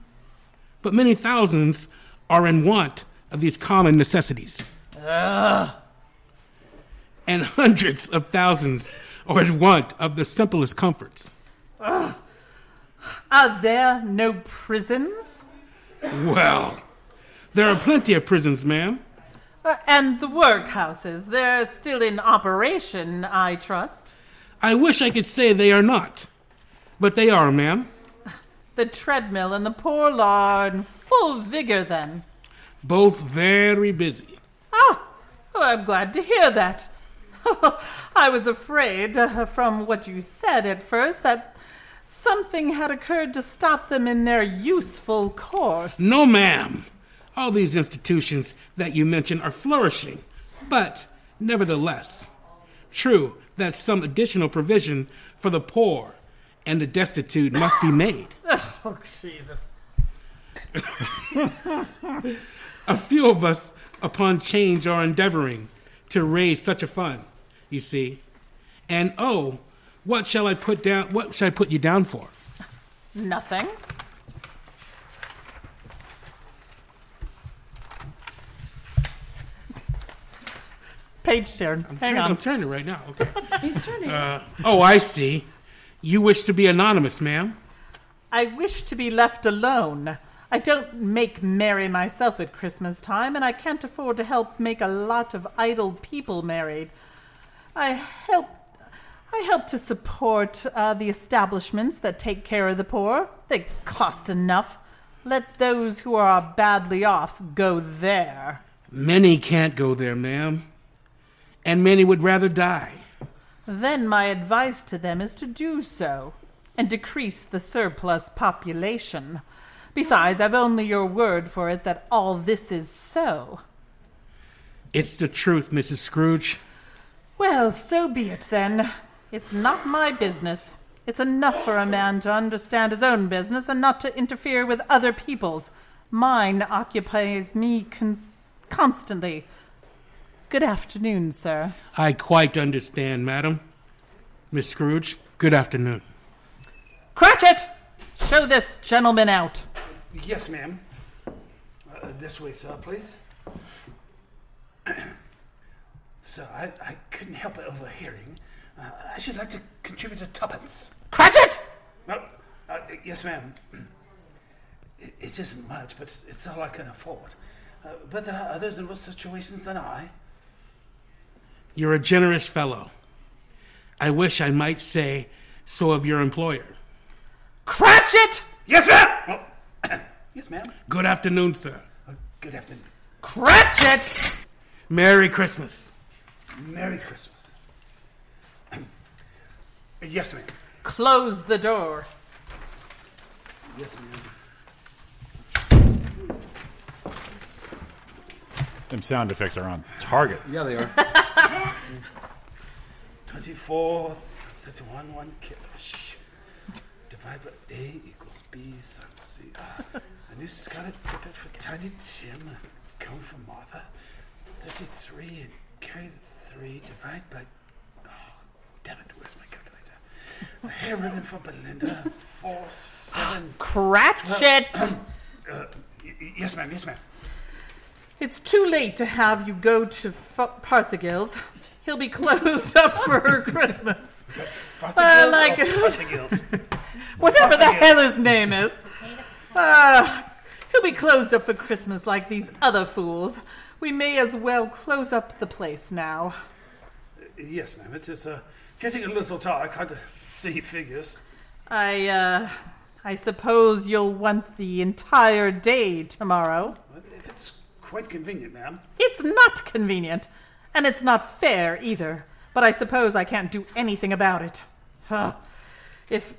but many thousands are in want of these common necessities.
Ugh.
And hundreds of thousands are in want of the simplest comforts.
Ugh. Are there no prisons?
Well, there are plenty of prisons, ma'am.
Uh, and the workhouses, they're still in operation, I trust.
I wish I could say they are not, but they are, ma'am.
The treadmill and the poor law are in full vigor then.
Both very busy.
Ah, oh, I'm glad to hear that. I was afraid, uh, from what you said at first, that something had occurred to stop them in their useful course.
No, ma'am. All these institutions that you mention are flourishing, but nevertheless, true that some additional provision for the poor and the destitute must be made.
Oh, Jesus.
A few of us, upon change, are endeavoring to raise such a fund, you see. And oh, what shall I put down? What shall I put you down for?
Nothing. Page turn.
I'm
Hang
turning,
on.
I'm turning right now. Okay.
He's turning.
Uh, oh, I see. You wish to be anonymous, ma'am.
I wish to be left alone. I don't make merry myself at Christmas time, and I can't afford to help make a lot of idle people married. I help. I help to support uh, the establishments that take care of the poor. They cost enough. Let those who are badly off go there.
Many can't go there, ma'am. And many would rather die.
Then my advice to them is to do so and decrease the surplus population. Besides, I've only your word for it that all this is so.
It's the truth, Mrs. Scrooge.
Well, so be it then. It's not my business. It's enough for a man to understand his own business and not to interfere with other people's. Mine occupies me cons- constantly. Good afternoon, sir.
I quite understand, madam. Miss Scrooge, good afternoon.
Cratchit! Show this gentleman out.
Yes, ma'am. Uh, this way, sir, please. sir, I, I couldn't help overhearing. Uh, I should like to contribute a tuppence.
Cratchit!
Uh, uh, yes, ma'am. It, it isn't much, but it's all I can afford. Uh, but there are others in worse situations than I.
You're a generous fellow. I wish I might say so of your employer.
Cratchit!
Yes, ma'am! Oh, yes, ma'am.
Good afternoon, sir.
Uh, good afternoon.
Cratchit!
Merry Christmas.
Merry Christmas. yes, ma'am.
Close the door.
Yes, ma'am.
Them sound effects are on target.
Yeah, they are.
24, 31, 1 kill. Shh. Divide by A equals B sub C. Ah, a new scarlet tippet for Tiny Tim. Comb for Martha. 33 and carry the 3. Divide by. Oh, damn it. Where's my calculator? A hair ribbon for Belinda. 4, 7.
Cratchit!
Uh, yes, ma'am. Yes, ma'am.
It's too late to have you go to F- Parthagil's. He'll be closed up for Christmas. Uh, like, whatever the hell his name is. Uh, he'll be closed up for Christmas like these other fools. We may as well close up the place now.
Yes, ma'am. It's, it's uh, getting a little dark. Hard to see figures.
I, uh, I suppose you'll want the entire day tomorrow.
If it's quite convenient, ma'am.
It's not convenient, and it's not fair either. But I suppose I can't do anything about it. Huh. If,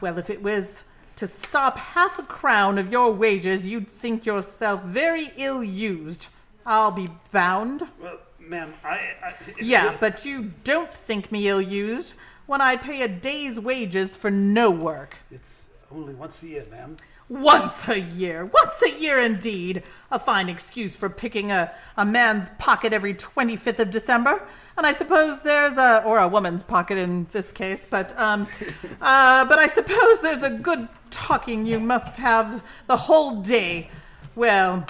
well, if it was to stop half a crown of your wages, you'd think yourself very ill used. I'll be bound.
Well, ma'am, I. I
Yeah,
is-
but you don't think me ill used when I pay a day's wages for no work.
It's only once a year, ma'am.
Once a year. Once a year indeed. A fine excuse for picking a, a man's pocket every 25th of December. And I suppose there's a, or a woman's pocket in this case, but, um, uh, but I suppose there's a good talking you must have the whole day. Well,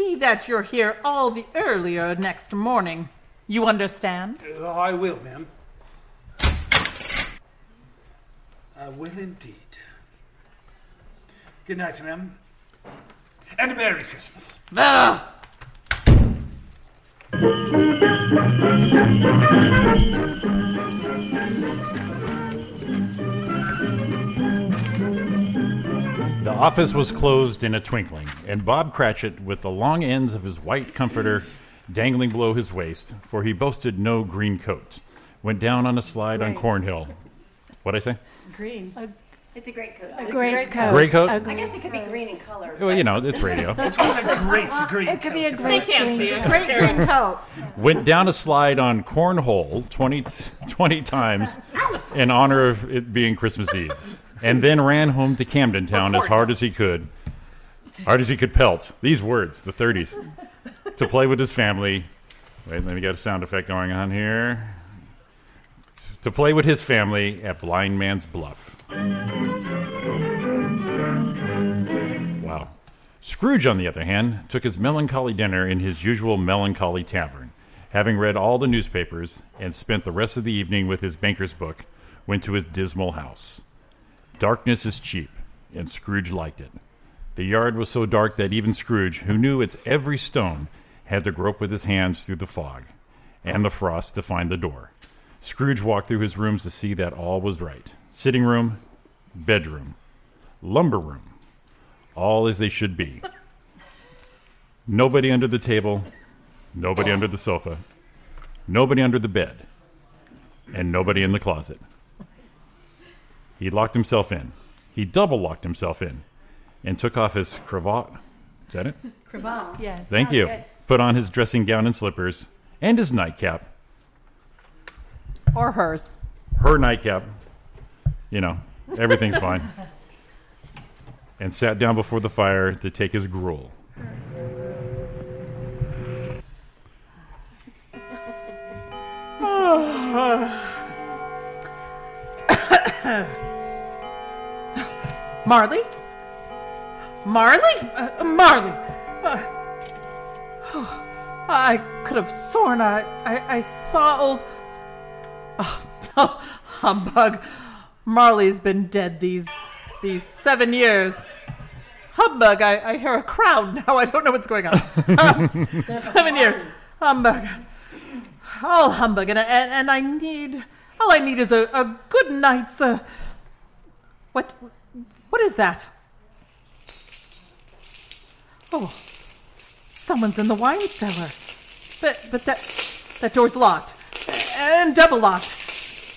see that you're here all the earlier next morning. You understand?
Oh, I will, ma'am. I will indeed. Good night, ma'am. And a Merry Christmas.
Ah!
The office was closed in a twinkling, and Bob Cratchit, with the long ends of his white comforter dangling below his waist, for he boasted no green coat, went down on a slide on
Great.
Cornhill. What'd I say?
Green. It's a great coat.
A
It's
great coat.
Great coat?
I guess it could be green in color.
Well, you know, it's radio.
It's one of the great green
It could be a
coats.
great
They can't
green
see it.
coat.
Great green coat.
Went down a slide on Cornhole 20, 20 times in honor of it being Christmas Eve, and then ran home to Camden Town as hard as he could, hard as he could pelt. These words, the 30s, to play with his family. Wait, let me get a sound effect going on here. To play with his family at Blind Man's Bluff. Wow. Scrooge, on the other hand, took his melancholy dinner in his usual melancholy tavern. Having read all the newspapers and spent the rest of the evening with his banker's book, went to his dismal house. Darkness is cheap, and Scrooge liked it. The yard was so dark that even Scrooge, who knew its every stone, had to grope with his hands through the fog and the frost to find the door. Scrooge walked through his rooms to see that all was right sitting room, bedroom, lumber room, all as they should be. Nobody under the table, nobody under the sofa, nobody under the bed, and nobody in the closet. He locked himself in. He double locked himself in and took off his cravat. Is that it?
Cravat.
Yes.
Thank
Sounds
you.
good.
Put on his dressing gown and slippers and his nightcap.
Or hers.
Her nightcap. You know, everything's fine. And sat down before the fire to take his gruel.
Marley? Marley? Uh, Marley! Uh, I could have sworn I, I, I saw old. Oh, humbug. Marley's been dead these these seven years. Humbug, I, I hear a crowd now. I don't know what's going on. seven years. Humbug. All humbug, and, and, and I need. All I need is a, a good night's. Uh, what? What is that? Oh, someone's in the wine cellar. But but that that door's locked and double locked.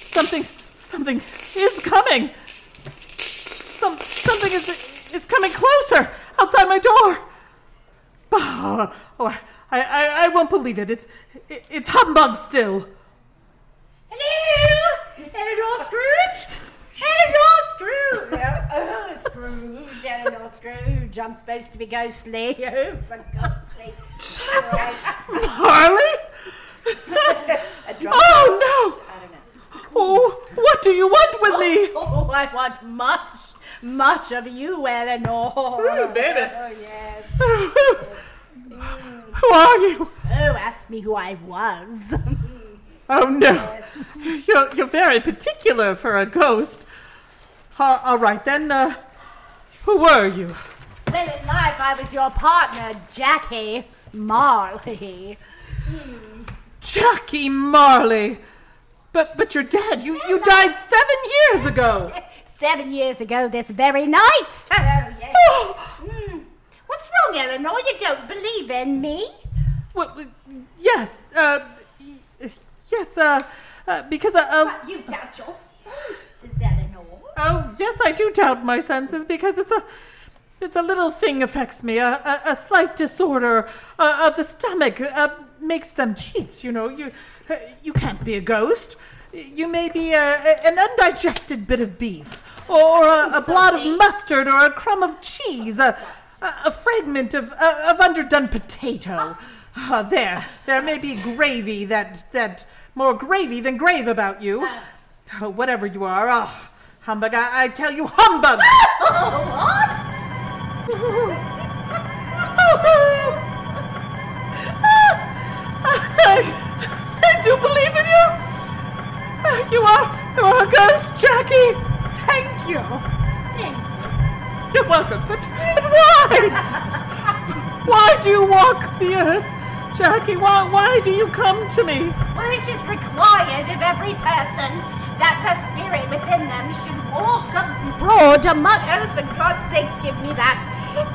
Something something is coming. Some something is is coming closer outside my door. Oh, I, I, I won't believe it. It's it, it's humbug still.
Hello? Eleanor Scrooge? Eleanor Scrooge! Oh, Scrooge, Eleanor Scrooge. I'm supposed to be ghostly. Oh, for God's sake.
Harley? Oh no!
I don't know.
Oh, what do you want with me?
Oh, I want much, much of you, Eleanor.
Oh, baby.
Oh, yes.
Who are you?
Oh, ask me who I was.
Oh no, you're you're very particular for a ghost. Uh, all right then. Uh, who were you?
well, in life, I was your partner, Jackie Marley.
Jackie Marley. But but you're dead. You you died seven years ago.
Seven years ago this very night. Oh, yes.
Oh,
Hmm. What's wrong, Eleanor? You don't believe in me?
what, what- yes. Uh, yes. Uh, uh because uh, uh,
But you doubt your senses, Eleanor.
Oh yes, I do doubt my senses because it's a. It's a little thing affects me. A, a, a slight disorder uh, of the stomach uh, makes them cheats. You know, you uh, you can't be a ghost. You may be a, a- an undigested bit of beef or a, a blot of mustard, or a crumb of cheese, a, a, a fragment of, uh, of underdone potato. Ah, there, there may be gravy that, that, more gravy than grave about you. Oh, whatever you are, oh, humbug, I, I tell you, humbug! I, I do believe in you! You are, you are a ghost, Jackie!
Thank you. Thank
You're welcome, but, but why? why do you walk the earth? Jackie, why, why do you come to me?
Well, it is required of every person that the spirit within them should walk abroad among. earth, for God's sakes, give me that.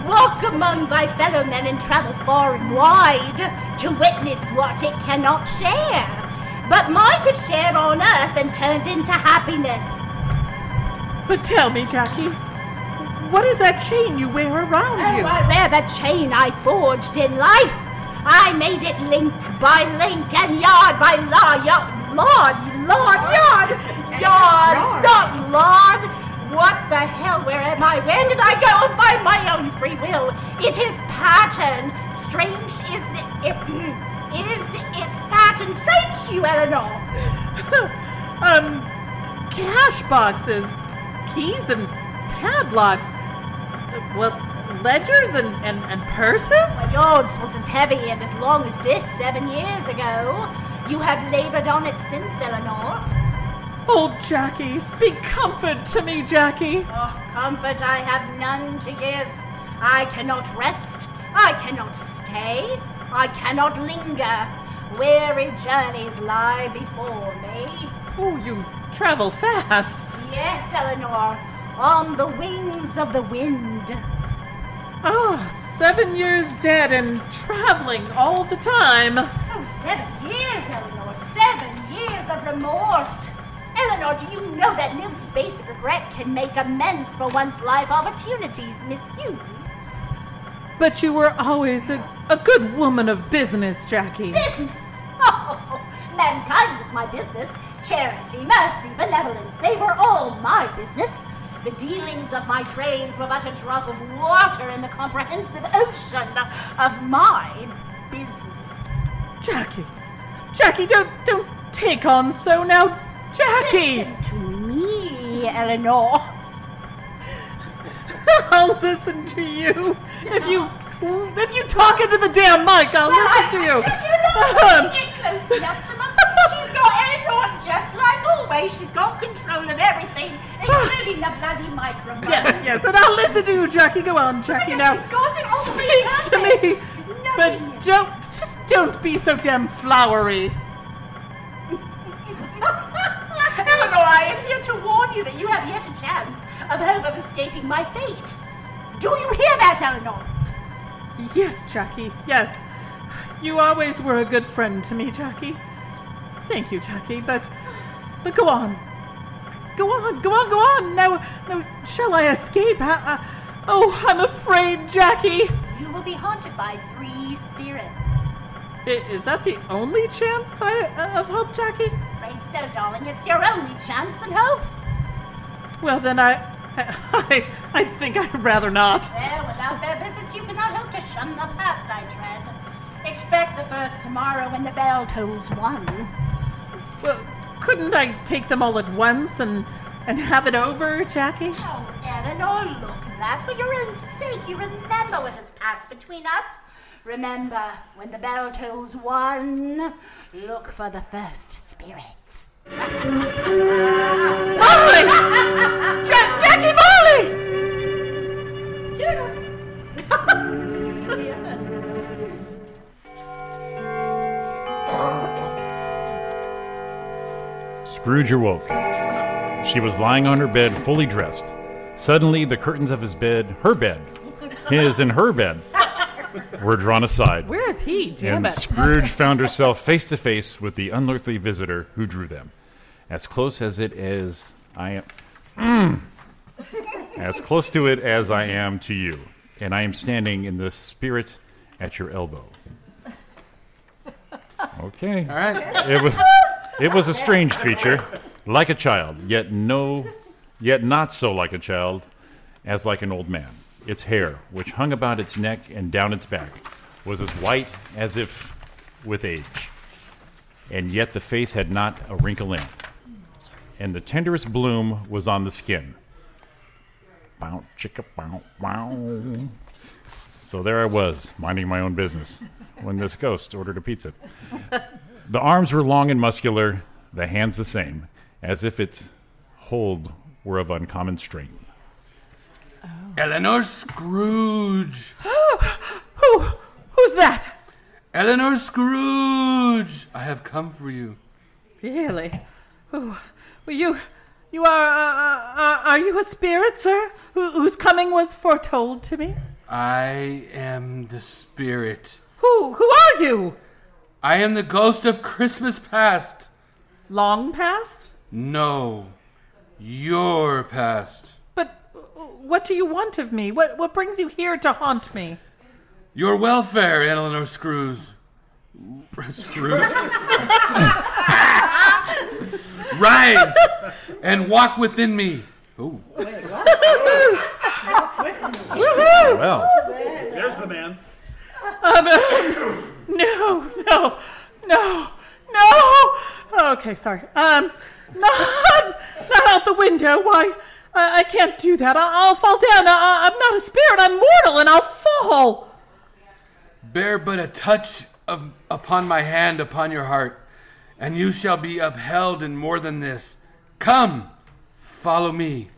Walk among thy fellow men and travel far and wide to witness what it cannot share, but might have shared on earth and turned into happiness.
But tell me, Jackie, what is that chain you wear around
Oh,
you?
I wear the chain I forged in life. I made it link by link and yard by law, yard, lord, lord, yard, yard, not lord. What the hell? Where am I? Where did I go? By my own free will. It is pattern. Strange is it? Is its pattern strange you, Eleanor?
um, cash boxes, keys and padlocks. Well, ledgers and, and, and purses?
Well, yours was as heavy and as long as this seven years ago. You have labored on it since, Eleanor.
Old Jackie, speak comfort to me, Jackie.
Oh, comfort I have none to give. I cannot rest. I cannot stay. I cannot linger. Weary journeys lie before me.
Oh, you travel fast.
Yes, Eleanor, on the wings of the wind.
Oh, seven years dead and traveling all the time.
Oh, seven years, Eleanor. Seven years of remorse. Eleanor, do you know that no space of regret can make amends for one's life opportunities misused?
But you were always a, a good woman of business, Jackie.
Business! Oh, mankind was my business. Charity, mercy, benevolence, they were all my business. The dealings of my trade were but a drop of water in the comprehensive ocean of my business.
Jackie, Jackie, don't don't take on so now, Jackie.
Listen to me, Eleanor.
I'll listen to you. If you if you talk into the damn mic, I'll listen to you. Um,
Get close enough always. She's got control of everything, including the bloody microphone.
yes, yes, and I'll listen to you, Jackie. Go on, Jackie. Now,
She's got it all
speak to me, but don't just don't be so damn flowery.
Eleanor, I am here to warn you that you have yet a chance of hope of escaping my fate. Do you hear that, Eleanor?
Yes, Jackie. Yes, you always were a good friend to me, Jackie. Thank you, Jackie. But but go on, go on, go on, go on. Now, now, shall I escape? I, I, oh, I'm afraid, Jackie.
You will be haunted by three spirits.
I- Is that the only chance I, uh, of hope, Jackie?
Afraid so, darling. It's your only chance and hope.
Well, then I, I, I think I'd rather not.
Well, without their visits, you cannot hope to shun the past I tread. Expect the first tomorrow when the bell tolls one.
Well, couldn't I take them all at once and and have it over, Jackie?
Oh, Eleanor, oh, look that. For your own sake, you remember what has passed between us. Remember, when the bell tolls one, look for the first spirit.
Molly! Ja- Jackie Molly!
Toodles!
Scrooge awoke. She was lying on her bed, fully dressed. Suddenly, the curtains of his bed, her bed, his and her bed, were drawn aside.
Where is he? Damn
and
it.
Scrooge found herself face to face with the unearthly visitor who drew them. As close as it is, I am. Mm. as close to it as I am to you. And I am standing in the spirit at your elbow. Okay.
All right.
It was, it was a strange feature, like a child, yet no yet not so like a child as like an old man. Its hair, which hung about its neck and down its back, was as white as if with age, and yet the face had not a wrinkle in it, and the tenderest bloom was on the skin. Bow, chicka, bow, wow. So there I was, minding my own business, when this ghost ordered a pizza. The arms were long and muscular, the hands the same, as if its hold were of uncommon strength.
Eleanor Scrooge.
Who? Who's that?
Eleanor Scrooge. I have come for you.
Really? Oh, well, you, you are, uh, uh, are you a spirit, sir, who, whose coming was foretold to me?
I am the spirit.
Who, who are you?
I am the ghost of Christmas past.
Long past?
No, your past.
But uh, what do you want of me? What, what brings you here to haunt me?
Your welfare, Eleanor Scrooge. Scrooge. Rise and walk within me. Ooh.
Well,
There's the man.
Um, no, no, no, no. Okay, sorry. Um, not, not out the window. Why? I, I can't do that. I, I'll fall down. I, I'm not a spirit. I'm mortal, and I'll fall.
Bear but a touch of, upon my hand upon your heart, and you shall be upheld in more than this. Come, follow me.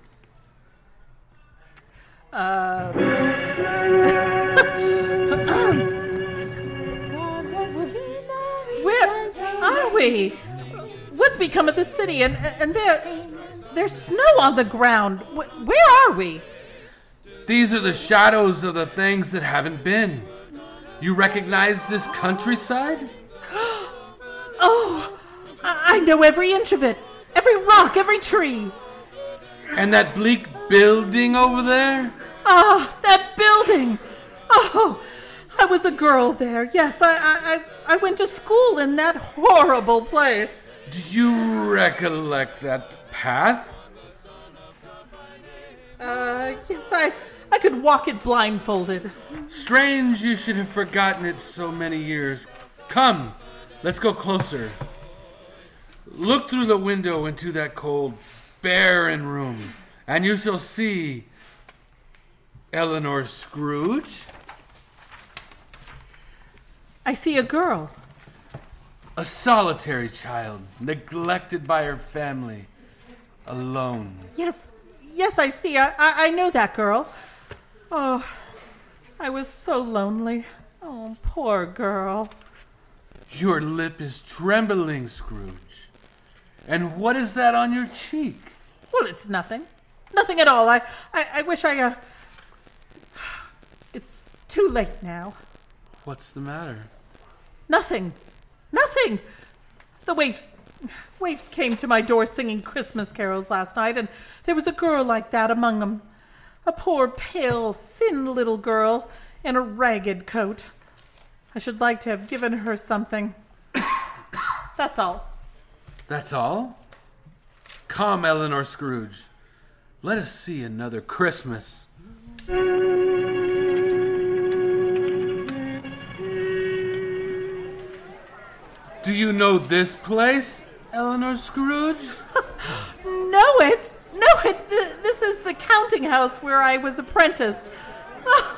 Uh, are we? What's become of the city? And and there, there's snow on the ground. Where are we?
These are the shadows of the things that haven't been. You recognize this countryside?
Oh, I know every inch of it. Every rock, every tree.
And that bleak building over there?
Ah, that building. Oh, I was a girl there. Yes, I, I, I, I went to school in that horrible place.
Do you recollect that path?
Uh, yes, I, I could walk it blindfolded.
Strange you should have forgotten it so many years. Come, let's go closer. Look through the window into that cold, barren room, and you shall see Eleanor Scrooge,
I see a girl.
a solitary child, neglected by her family, alone.
Yes, yes, I see. I, I, I know that girl. Oh, I was so lonely. Oh, poor girl.
Your lip is trembling, Scrooge. And what is that on your cheek?
Well, it's nothing. Nothing at all. I, I, I wish I, uh. It's too late now.
What's the matter?
Nothing. Nothing. The waifs. Waifs came to my door singing Christmas carols last night, and there was a girl like that among them. A poor, pale, thin little girl in a ragged coat. I should like to have given her something. That's all.
That's all? Come, Eleanor Scrooge. Let us see another Christmas. Do you know this place, Eleanor Scrooge?
Know it? Know it? Th- This is the counting house where I was apprenticed.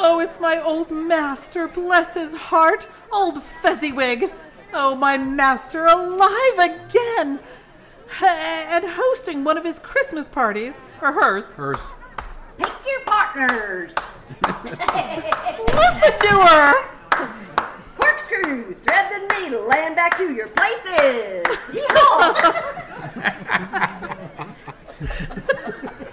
Oh, it's my old master, bless his heart, old Fezziwig. Oh, my master alive again. Ha- And hosting one of his Christmas parties, or hers.
Hers.
Pick your partners.
Listen to her.
Corkscrew, thread the needle, land back to your places. Yeehaw!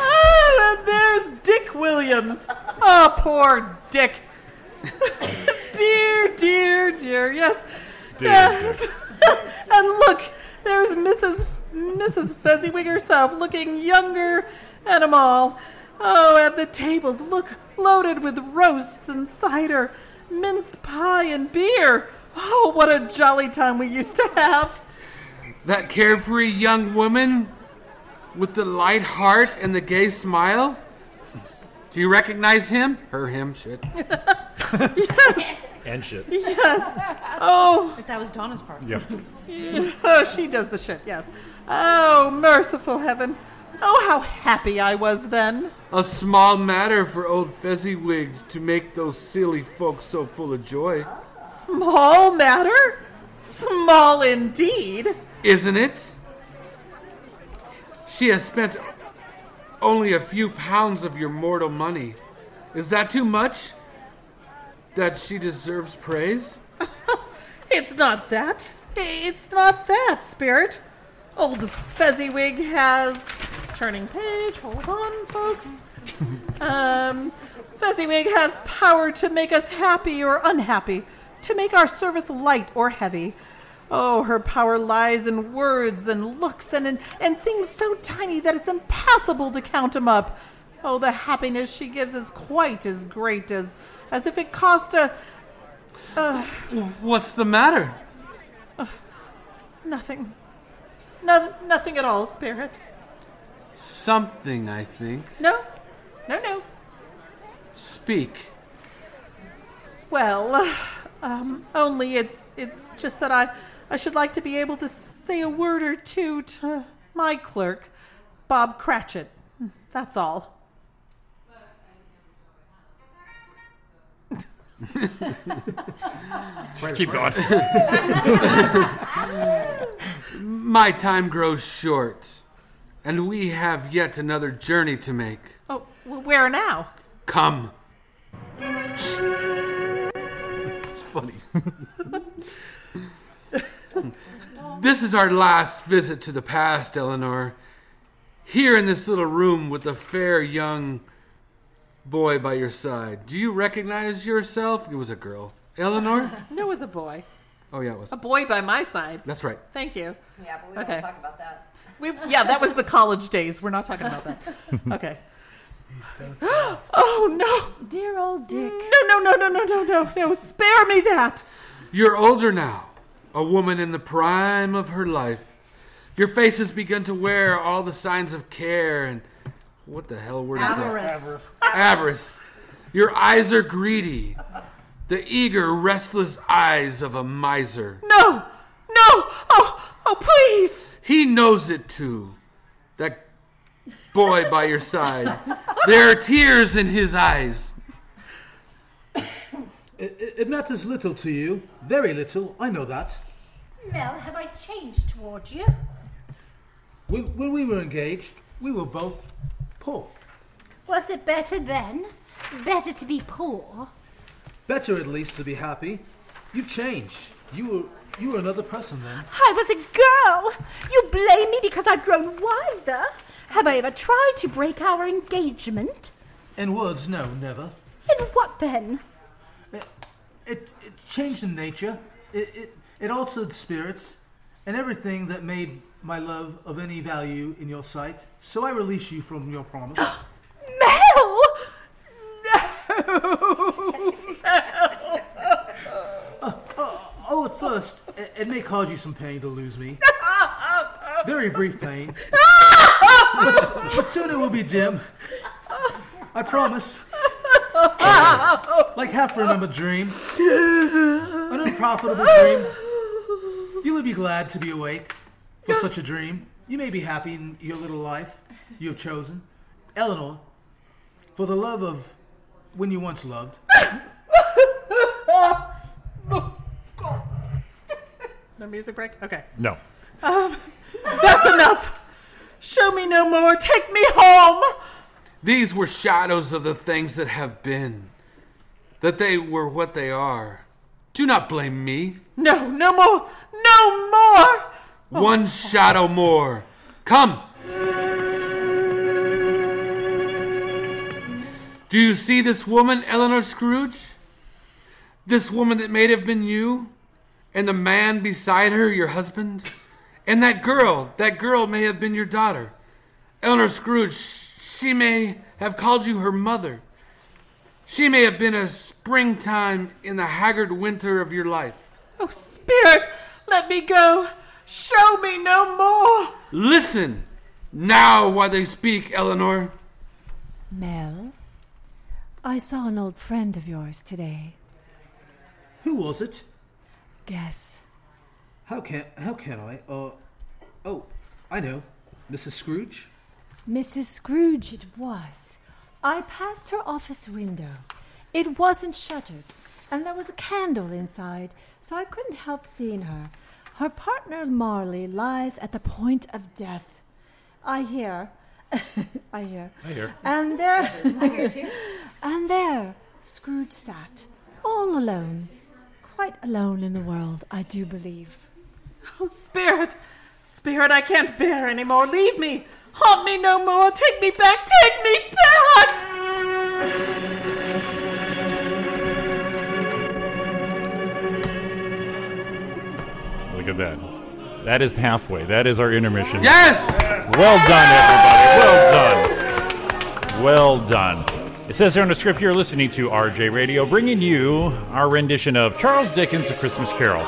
Ah, and there's Dick Williams. Oh, poor Dick. dear, dear, dear. Yes.
Dear
yes. and look, there's Mrs. Mrs. Fezziwig herself, looking younger and 'em all. Oh, and the tables look loaded with roasts and cider, mince pie and beer. Oh, what a jolly time we used to have.
That carefree young woman with the light heart and the gay smile? Do you recognize him? Her, him, shit.
yes.
And shit.
Yes. Oh.
That was Donna's part.
Yep.
oh, she does the shit, yes. Oh, merciful heaven. Oh, how happy I was then.
A small matter for old Fezziwigs to make those silly folks so full of joy.
Small matter? Small indeed.
Isn't it? She has spent only a few pounds of your mortal money. Is that too much? That she deserves praise?
It's not that. It's not that, Spirit. Old Fezziwig has. Turning page. Hold on, folks. Um, Fezziwig has power to make us happy or unhappy, to make our service light or heavy. Oh, her power lies in words and looks and in, and things so tiny that it's impossible to count 'em up. Oh, the happiness she gives is quite as great as as if it cost a. Uh,
What's the matter?
nothing. No, nothing at all, Spirit.
Something, I think.
No, no, no.
Speak.
Well, um, only it's it's just that I I should like to be able to say a word or two to my clerk, Bob Cratchit. That's all.
Just keep going.
My time grows short, and we have yet another journey to make.
Oh, well, where now?
Come. It's funny. this is our last visit to the past, Eleanor. Here in this little room with the fair young boy by your side. Do you recognize yourself? It was a girl. Eleanor?
No, it was a boy.
Oh, yeah, it was.
A boy by my side.
That's right.
Thank you.
Yeah, but we
Okay.
don't talk about that.
We, yeah, that was the college days. We're not talking about that. Okay. oh no,
dear old Dick.
No, no, no, no, no, no, no, no! Spare me that.
You're older now, a woman in the prime of her life. Your face has begun to wear all the signs of care and what the hell word is that?
Avarice.
Avarice. Your eyes are greedy, the eager, restless eyes of a miser.
No, no! Oh, oh, please!
He knows it too. That boy by your side. There are tears in his eyes.
It, it, it matters little to you. Very little. I know that.
Mel, have I changed towards you?
When, when we were engaged, we were both poor.
Was it better then? Better to be poor?
Better at least to be happy. You've changed. You were you were another person then.
I was a girl. You blame me because I've grown wiser. Have I ever tried to break our engagement?
In words, no, never.
In what then?
It, it, it changed in nature. It, it, it altered spirits and everything that made my love of any value in your sight. So I release you from your promise.
Mel!
oh, at first, it, it may cause you some pain to lose me. Very brief pain. but, but soon it will be Jim. I promise. Like half a remembered dream. An unprofitable dream. You would be glad to be awake for such a dream. You may be happy in your little life you have chosen. Eleanor, for the love of when you once loved,
No music break? Okay.
No.
Um, that's enough. Show me no more. Take me home.
These were shadows of the things that have been, that they were what they are. Do not blame me.
No, no more. No more.
One shadow more. Come. Do you see this woman, Eleanor Scrooge? This woman that may have been you, and the man beside her, your husband? And that girl, that girl may have been your daughter. Eleanor Scrooge, she may have called you her mother. She may have been a springtime in the haggard winter of your life.
Oh, Spirit, let me go. Show me no more.
Listen now while they speak, Eleanor.
Mel, I saw an old friend of yours today.
Who was it?
Guess.
How can how can I? Uh, oh, I know, Mrs. Scrooge.
Mrs. Scrooge it was. I passed her office window. It wasn't shuttered, and there was a candle inside, so I couldn't help seeing her. Her partner Marley lies at the point of death. I hear. I hear.
I hear.
And there.
I hear too.
And there, Scrooge sat, all alone. Quite alone in the world, I do believe.
Oh, Spirit, Spirit, I can't bear any more. Leave me. Haunt me no more. Take me back. Take me back.
At that. That is halfway. That is our intermission.
Yes!
Well done, everybody. Well done. Well done. It says here on the script you're listening to RJ Radio, bringing you our rendition of Charles Dickens' A Christmas Carol.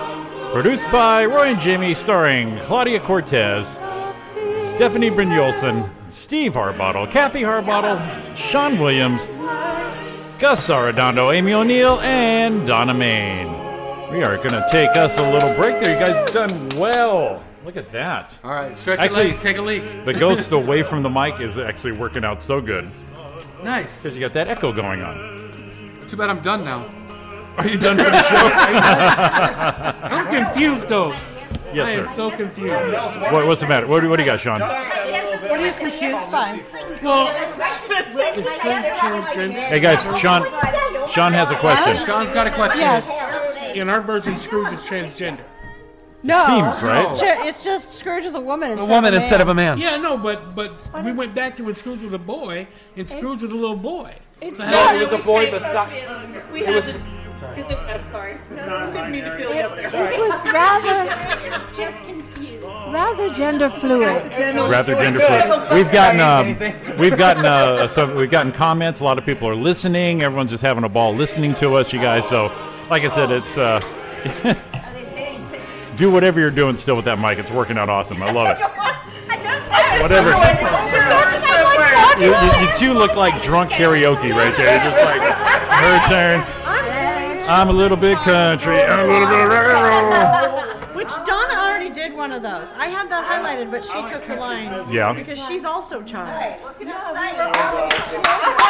Produced by Roy and Jimmy, starring Claudia Cortez, Stephanie Brynjolfsson, Steve Harbottle, Kathie Harbottle, Sean Williams, Gus Arredondo, Amy O'Neil, and Donna Maine. We are going to take us a little break there. You guys done well. Look at that.
All right, stretch your
Actually,
legs, take a leak.
The ghost away from the mic is actually working out so good
Nice.
because you got that echo going on.
Too bad I'm done now.
Are you done for the show?
I'm confused though.
Yes, sir.
I am so confused.
What, what's the matter? What, do- what do you got, Sean?
What are you confused by?
Well, it's.
Hey guys, Sean. Sean has a question.
Sean's got a question.
Yes.
In our version, Scrooge is transgender.
No.
it Seems right.
Sure, It's just Scrooge is a woman
A
instead
woman
of a
instead of a
man.
man.
Yeah, no, but but we went back to when Scrooge was a boy, and Scrooge was a little boy.
It's
No, it was a boy beside.
We had
was.
to. Because I'm sorry. Didn't mean to feel you up there.
It was rather,
Just, just confused.
rather gender fluid.
Rather gender fluid. We've gotten um, we've gotten uh, some we've gotten comments. A lot of people are listening. Everyone's just having a ball listening to us, you guys. So, like I said, it's uh, do whatever you're doing still with that mic. It's working out awesome. I love it. Whatever. You, you, you two look like drunk karaoke right there. You're just like her turn. I'm a little bit country. I'm a little bit rock and roll.
Which Donna already did one of those. I had that highlighted, but she took the line.
Yeah.
Because she's also child.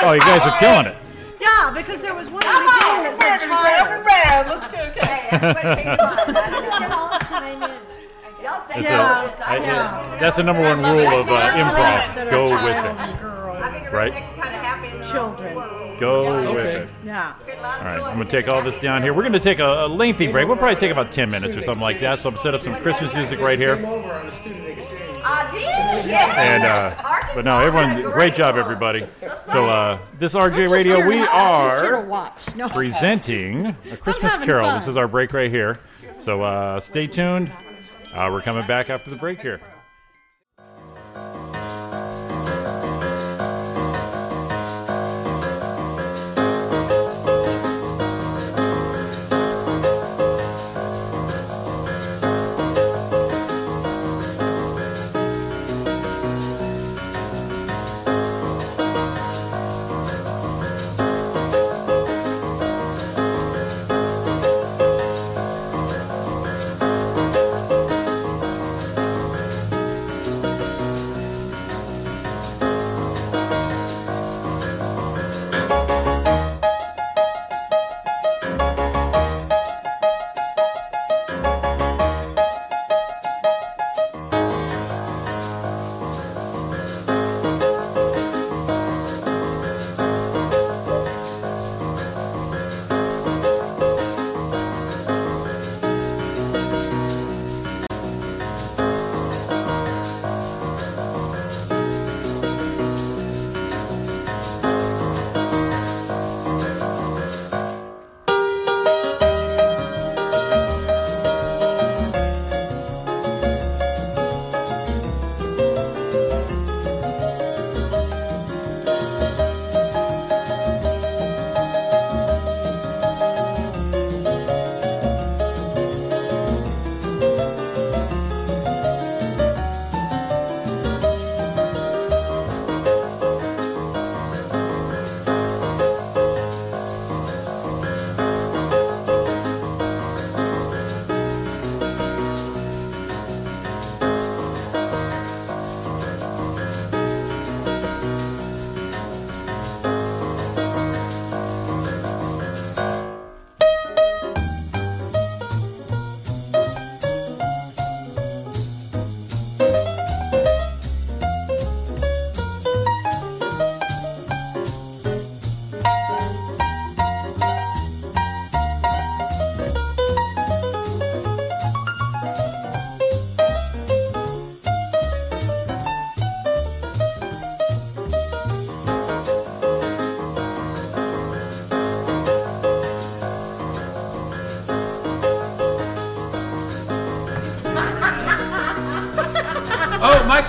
Oh, you guys are killing it.
Yeah, because there was one in the beginning that said child.
Let's go.
That's, a, I- that's the number one rule of uh, improv. Go with it. Right?
Children.
Go with it.
Yeah.
All right, I'm going to take all this down here. We're going to take a, a lengthy break. We'll probably take about 10 minutes or something like that. So I'm set up some Christmas music right here.
over on a student exchange. I did. Yes.
And uh, but no, everyone, great job, everybody. So uh, this RJ Radio, we
Just here to
are presenting a Christmas Carol. This is our break right here. So uh, stay tuned. Uh, we're coming back after the break here.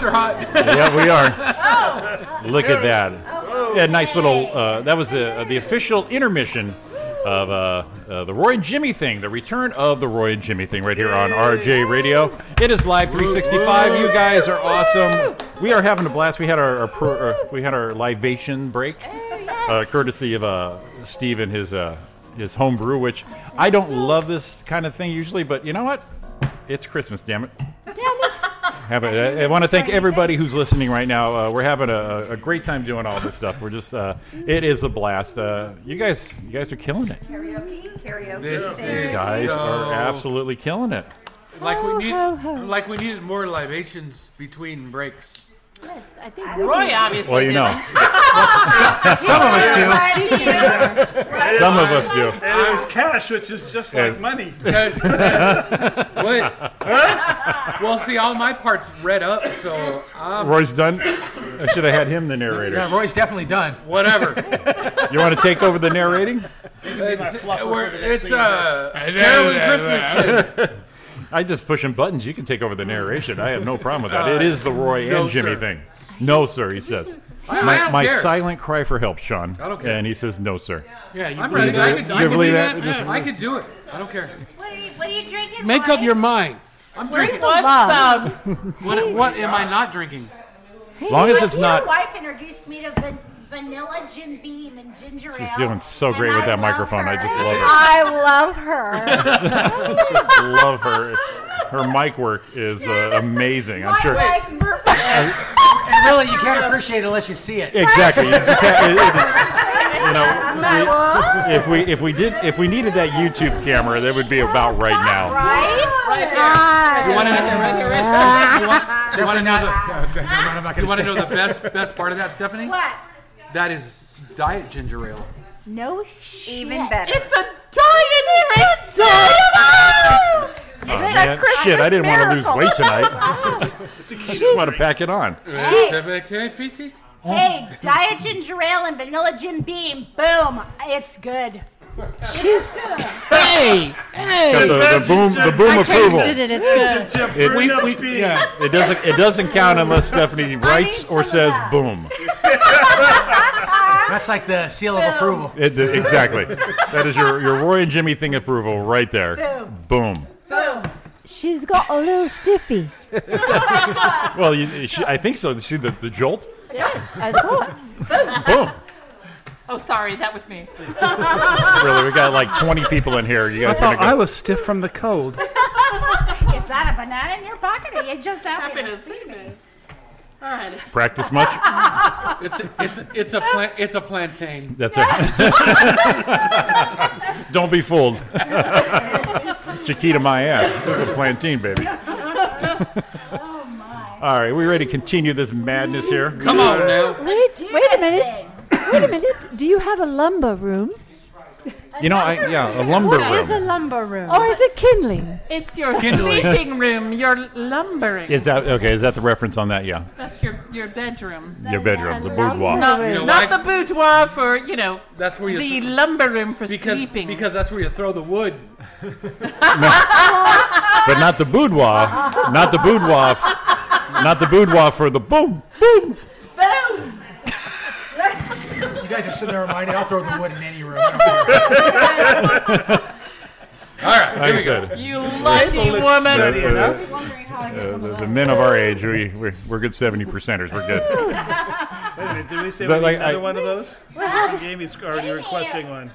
Are hot.
yeah, we are. Look at that. Yeah, nice little. Uh, that was the uh, the official intermission of uh, uh, the Roy and Jimmy thing, the return of the Roy and Jimmy thing, right here on RJ Radio. It is live 365. You guys are awesome. We are having a blast. We had our, our pro, uh, we had our libation break, uh, courtesy of uh, Steve and his uh, his home brew, which I don't love this kind of thing usually, but you know what? It's Christmas. Damn it. Have a, I, I want to thank everybody who's listening right now. Uh, we're having a, a great time doing all this stuff. We're just, uh, it is a blast. Uh, you guys, you guys are killing it.
Karaoke, karaoke.
This
You
is
guys
so-
are absolutely killing it.
like we need, like we needed more libations between breaks.
Yes, I think we
Roy
do.
obviously
Well, you know,
Some of us do.
some of us do.
And it was cash, which is just like money.
Wait. well, see, all my parts read up, so um,
Roy's done. I should have had him the narrator.
Yeah, Roy's definitely done.
whatever.
You want to take over the narrating?
It's, we're- it's uh, Carolyn Christmas shit.
I just pushing buttons. You can take over the narration. I have no problem with that. It uh, is the Roy
no,
and Jimmy
sir.
thing. No, sir, he says.
I
My,
don't
my
care.
silent cry for help, Sean.
I don't care.
And he says, no, sir.
Yeah, you
I'm
believe
ready. I
it.
could,
You
I could
believe
do
that?
that.
Just-
I could do it. I don't care.
What are you, what are you drinking?
Make
Roy?
up your mind.
I'm
Where's
drinking.
the sound?
What, what am I not drinking?
long as it's not.
Your wife introduced me to van- vanilla Jim Beam and ginger ale.
She's doing so
and
great with
I
that
love
microphone. I just love her.
I love her.
just love her. Her mic work is uh, amazing. I'm sure.
leg perfect.
And really, you can't appreciate it unless you see it.
Exactly. You just have, it, it is, you know, we- if we if we did if we needed that YouTube camera, that would be about right now.
Right?
You want to know? You want, you want to know the? You want to know the best best part of that, Stephanie?
What?
That is diet ginger ale.
No shit.
Even better.
It's a diet drink.
Oh, man. Shit, I didn't want to lose weight tonight. I just want to pack it on.
Hey, diet ginger ale and vanilla Jim Beam. Boom. It's good.
She's
Hey,
Got the, the boom the boom approval.
Tasted it. It's good.
It,
we, we, yeah.
it doesn't it doesn't count unless Stephanie writes or says boom.
That's like the seal of approval.
It, exactly. That is your your Roy and Jimmy thing approval right there. Boom. Boom.
she's got a little stiffy.
Well, you, she, I think so. See the, the jolt?
Yes, I saw it.
Boom.
Oh, sorry, that was me.
Really, we got like 20 people in here. You
I
guys gonna
thought I was stiff from the cold.
Is that a banana in your pocket or you just happy
Happy
to
to
see
see
me?
me. All right.
practice much?
It's it's it's a plant it's a plantain.
That's it. Don't be fooled. Chiquita, my ass. This is a plantain, baby.
Oh my.
All right, we ready to continue this madness here?
Come on now.
Wait, wait a minute. Wait a minute. Do you have a lumber room?
You know, I, yeah, a lumber room.
What is a lumber room?
Or is it kindling?
It's your
Kindling.
sleeping room. Your lumbering.
Is that okay? Is that the reference on that? Yeah,
That's your your bedroom.
your bedroom, the
lumber
boudoir.
Not.
You know
not
why?
the boudoir for you know
That's where you
the lumber room for
because
sleeping.
because that's where you throw the wood.
But not the boudoir. Not the boudoir. Not the boudoir for the boom.
Boom.
You guys are sitting there reminding, I'll throw the wood in any room. I don't care.
All right,
Like
here
I
we go.
said,
you lucky
the,
woman.
the- uh, the, the men of our age, we, we're, we're good 70 percenters. We're good.
Wait a minute, did we say
But
we
like,
need another
I-
one of those? I think Amy's already requesting one.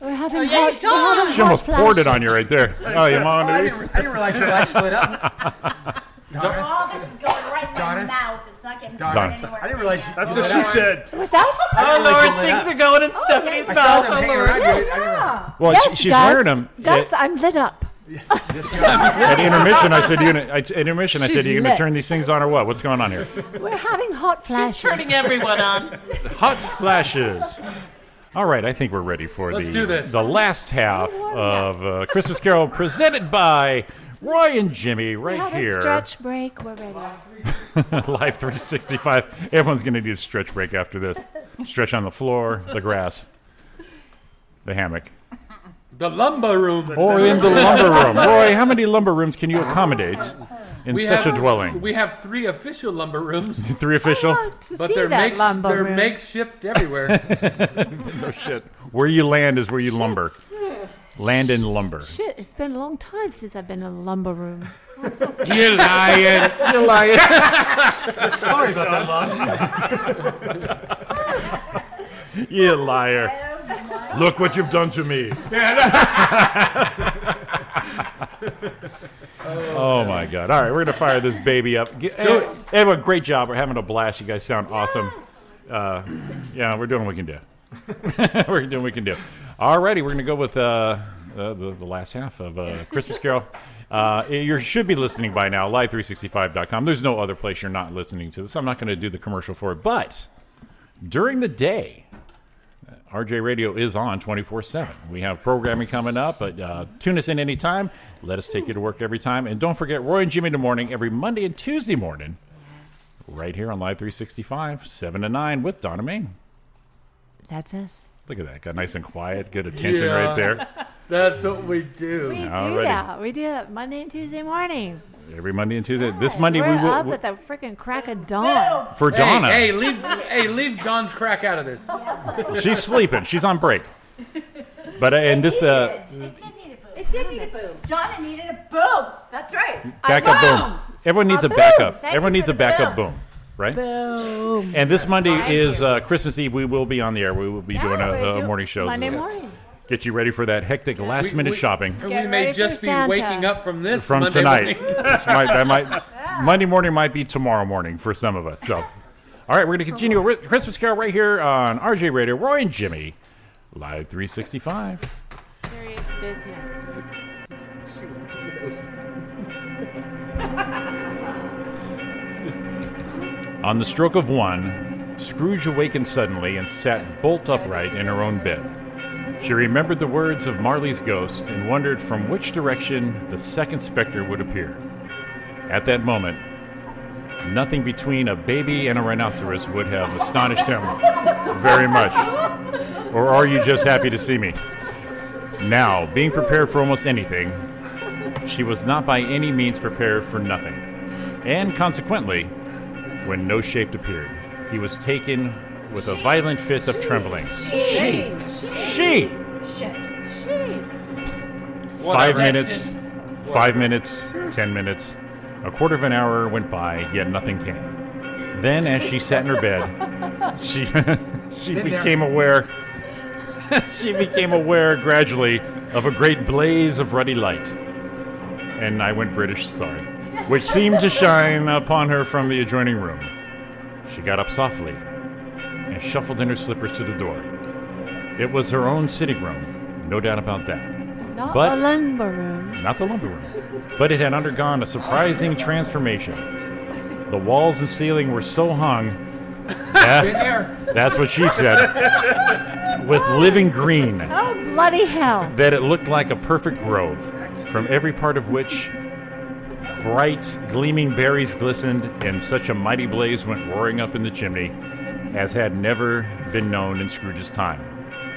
We're having
Oh, yeah,
hot,
you
we're having
She almost
hot
poured it on you right there. Oh, you want
I
one
didn't. I didn't realize your light split up.
All this is going right in my
Darn
mouth. It's not getting
Darn
anywhere.
I didn't realize you
That's
you
what
lit
she
up.
said.
What's that?
Oh
Really
Lord,
lit
things
up.
are going in Stephanie's
I saw
mouth.
them
Oh
hanging
Lord.
around you. I didn't-
Well,
yes,
she- she's
Gus.
wearing them.
Gus, I'm lit up. Yes.
At intermission, I said, you gonna, I, at intermission, I said,
She's
are you going to turn these things on or what? What's going on here?
We're having hot flashes.
She's turning everyone on.
Hot flashes. All right, I think we're ready for
Let's
the
do this.
the last half of uh, Christmas Carol presented by Roy and Jimmy
we
right here.
a stretch break. We're ready.
Live 365. Everyone's going to do a stretch break after this. Stretch on the floor, the grass, the hammock,
The lumber room.
or in the lumber room. Roy, how many lumber rooms can you accommodate in
We
such
have,
a dwelling.
We have three official lumber rooms.
Three official?
I want to
But
see
they're,
that
makes,
lumber
they're
room.
makeshift everywhere.
no shit. Where you land is where you lumber. Land in lumber.
Shit, it's been a long time since I've been in a lumber room.
You're lying. You're lying.
Sorry about that, Lon.
You liar. Look what you've done to me. oh my god. All right, we're going to fire this baby up. Get. Everyone, great job. We're having a blast. You guys sound awesome. Uh, yeah, we're doing what we can do. we're doing what we can do. Alrighty, we're going to go with uh, uh, the, the last half of uh, Christmas Carol. Uh, you should be listening by now, live365.com. There's no other place you're not listening to this. I'm not going to do the commercial for it. But during the day, RJ Radio is on 24 7. We have programming coming up, but uh, tune us in anytime. Let us take you to work every time. And don't forget Roy and Jimmy in the morning every Monday and Tuesday morning, yes. right here on Live 365, 7 to 9 with Donna Maine.
That's us.
Look at that. Got nice and quiet. Good attention
Yeah.
right there.
That's what we do.
We do that. We do that Monday and Tuesday mornings.
Every Monday and Tuesday. This Monday
We're
we will.
up at the freaking crack of dawn.
for
Hey,
Donna.
hey, leave, hey, leave Dawn's crack out of this.
She's sleeping. She's on break. But uh, and this uh,
It did need a boom. Donna needed a boom. That's right.
backup boom. Everyone needs
A
a
boom.
backup.
Thank
Everyone needs a backup
boom.
boom, right?
Boom.
And this Monday is uh, Christmas Eve. We will be on the air. We will be
Yeah,
doing
we
a, a
do
morning show.
Monday morning.
Get you ready for that hectic last minute
we-
shopping
And
Get
we may
ready for
just be
Santa.
waking up from this
from
Monday
tonight.
morning.
That's might, that might Monday morning might be tomorrow morning for some of us. So, all right, we're going to continue with Christmas Carol right here on RJ Radio. Roy and Jimmy, live 365.
Serious business.
On the stroke of one, Scrooge awakened suddenly and sat bolt upright in her own bed. She remembered the words of Marley's ghost and wondered from which direction the second specter would appear. At that moment, nothing between a baby and a rhinoceros would have astonished him very much. Or are you just happy to see me? Now, being prepared for almost anything, she was not by any means prepared for nothing. And consequently, when no shape appeared, he was taken with a violent fit of trembling. She! She! Five minutes, five minutes, ten minutes, a quarter of an hour went by, yet nothing came. Then, as she sat in her bed, she she
Been there.
became aware. she became aware gradually of a great blaze of ruddy light, and I went British, sorry, which seemed to shine upon her from the adjoining room. She got up softly and shuffled in her slippers to the door. It was her own sitting room, no doubt about that.
Not
But-
a lumber room.
Not the lumber room. But it had undergone a surprising transformation. The walls and ceiling were so hung. That, that's what she said. With living green,
Oh, bloody hell.
that it looked like a perfect grove, from every part of which bright, gleaming berries glistened, and such a mighty blaze went roaring up in the chimney as had never been known in Scrooge's time,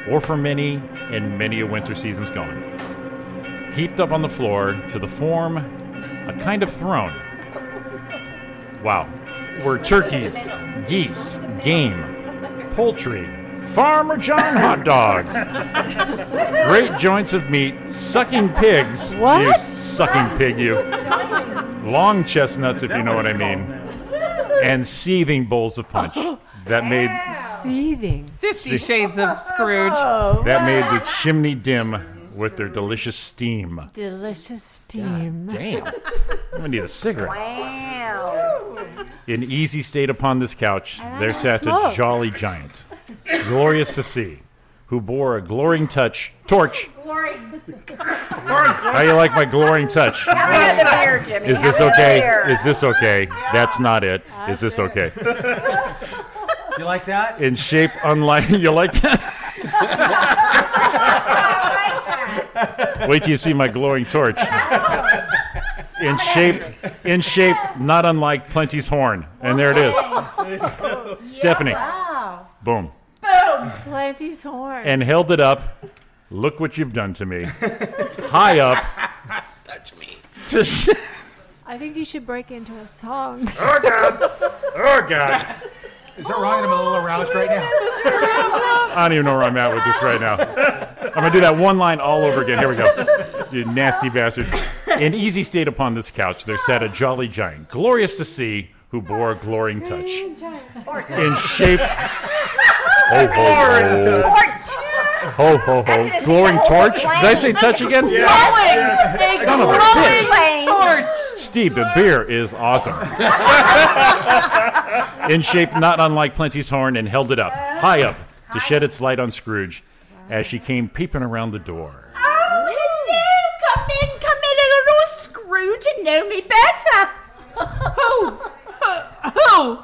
or for many and many a winter season's gone. Heaped up on the floor to the form a kind of throne. Wow. Were turkeys, geese, game, poultry, Farmer John hot dogs, great joints of meat, sucking pigs.
What?
You sucking pig, you. Long chestnuts, if you know what I mean. And seething bowls of punch. That made
Seething.
Fifty Shades of Scrooge.
Oh, that made the chimney dim with their delicious steam.
Delicious steam.
Damn. I'm gonna need a cigarette. In easy state upon this couch, there sat a
smoke.
jolly giant, glorious to see, who bore a glorying touch torch.
Glory.
How you like my glorying touch?
Have the beer, Jimmy.
Is this
Have the
okay?
beer.
Is this okay? That's not it. Is this okay?
You like that?
In shape unlike you like that? Wait till you see my glowing torch. In shape, in shape, not unlike Plenty's horn, and there it is. Stephanie,
Wow.
boom,
Planty's horn.
and held it up. Look what you've done to me. High up.
Touch me.
To sh-
I think you should break into a song.
Oh God! Oh God!
Is that Ryan? I'm a little aroused right now.
I don't even know where I'm at with this right now. I'm gonna do that one line all over again. Here we go. You nasty bastard. In easy state upon this couch, there sat a jolly giant, glorious to see, who bore a glorying touch. In shape. Ho ho ho. Ho ho ho. Glowing torch. Did I say touch again?
Glowing!
Son of a
glowing
bitch.
torch!
Steve, the beer is awesome. In shape not unlike Plenty's horn, and held it up, high up, to shed its light on Scrooge as she came peeping around the door.
Oh, hello! Come in, come in, little Scrooge, and know me better.
Who? Who?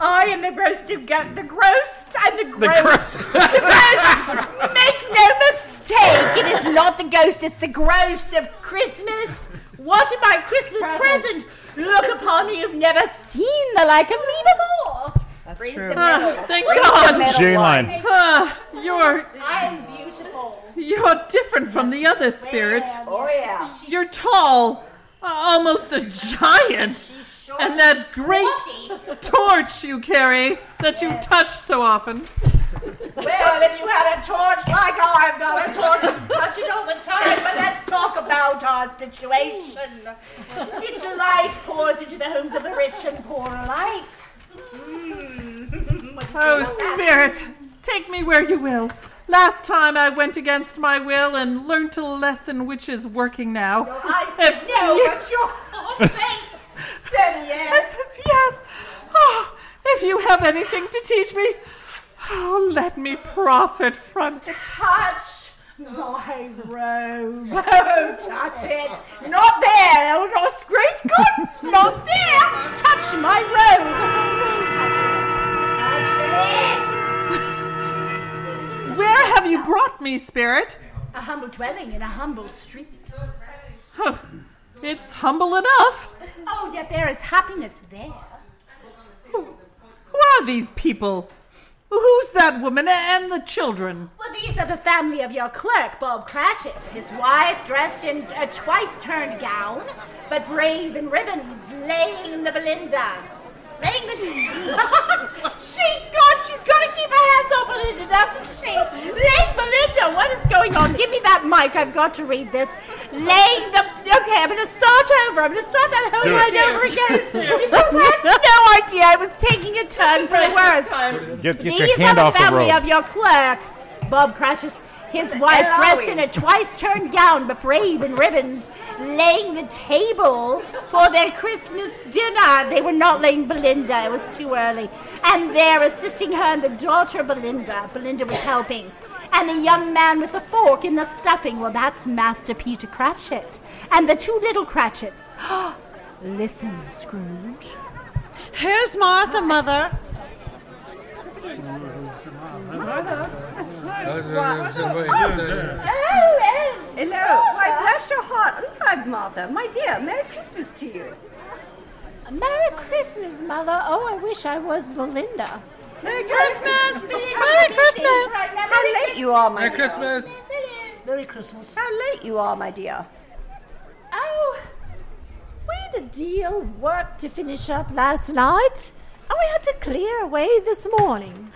I am the roasted goat, the gross, I'm the
The
gross. The gross. Make no mistake, it is not the ghost, it's the ghost of Christmas. What am I, Christmas present? Look upon me, you've never seen the like of me before. That's
true. Ah, thank God.
Jane line.
Ah, you're
I'm beautiful.
you're different from the other spirit.
Oh, yeah.
You're tall, uh, almost a giant, and that great torch you carry that you touch so often.
Well, if you had a torch like I've got a torch, touch it all the time. But let's talk about our situation. Its light pours into the homes of the rich and poor alike. Mm. What do you
Oh, spirit, take me where you will. Last time I went against my will and learnt a lesson which is working now.
I said
If
no,
you-
but your whole face said yes.
Yes, yes. Oh, if you have anything to teach me, oh, let me profit from it.
Touch my robe. Oh, touch it. Not there. Oh, no, Scrooge. Good. Not there. Touch my robe. Touch it. Touch it.
Where have you brought me, spirit?
A humble dwelling in a humble street.
Huh, It's humble enough.
Oh, yet there is happiness there.
Who are these people? Who's that woman and the children?
Well, these are the family of your clerk, Bob Cratchit. His wife, dressed in a twice-turned gown, but brave in ribbons, laying the Belinda. Laying the... she, God, she's got to keep her hands off Belinda, doesn't she? Laying Belinda, what is going on? Give me that mic, I've got to read this. Laying the... Okay, I'm going to start over. I'm going to start that whole
Do it.
line over again. Because I had no idea I was taking a turn for the worse.
Get, get
These
your hand
are
off
the
the
family
rope.
of your clerk, Bob Cratchit. His wife, dressed in a twice-turned gown but brave in ribbons, laying the table for their Christmas dinner. They were not laying Belinda; it was too early. And there, assisting her, and the daughter Belinda. Belinda was helping, and the young man with the fork in the stuffing. Well, that's Master Peter Cratchit, and the two little Cratchits. Listen, Scrooge.
Here's Martha, Mother.
Oh,
Hello. Why, bless your heart alive, Martha. My dear, Merry Christmas to you.
Merry Christmas, Mother. Oh, I wish I was Belinda.
Merry Christmas. Merry Christmas.
How late you are, my
Merry
dear.
Christmas.
Merry Christmas.
How late you are, my dear.
Oh, we had a deal work to finish up last night, and we had to clear away this morning.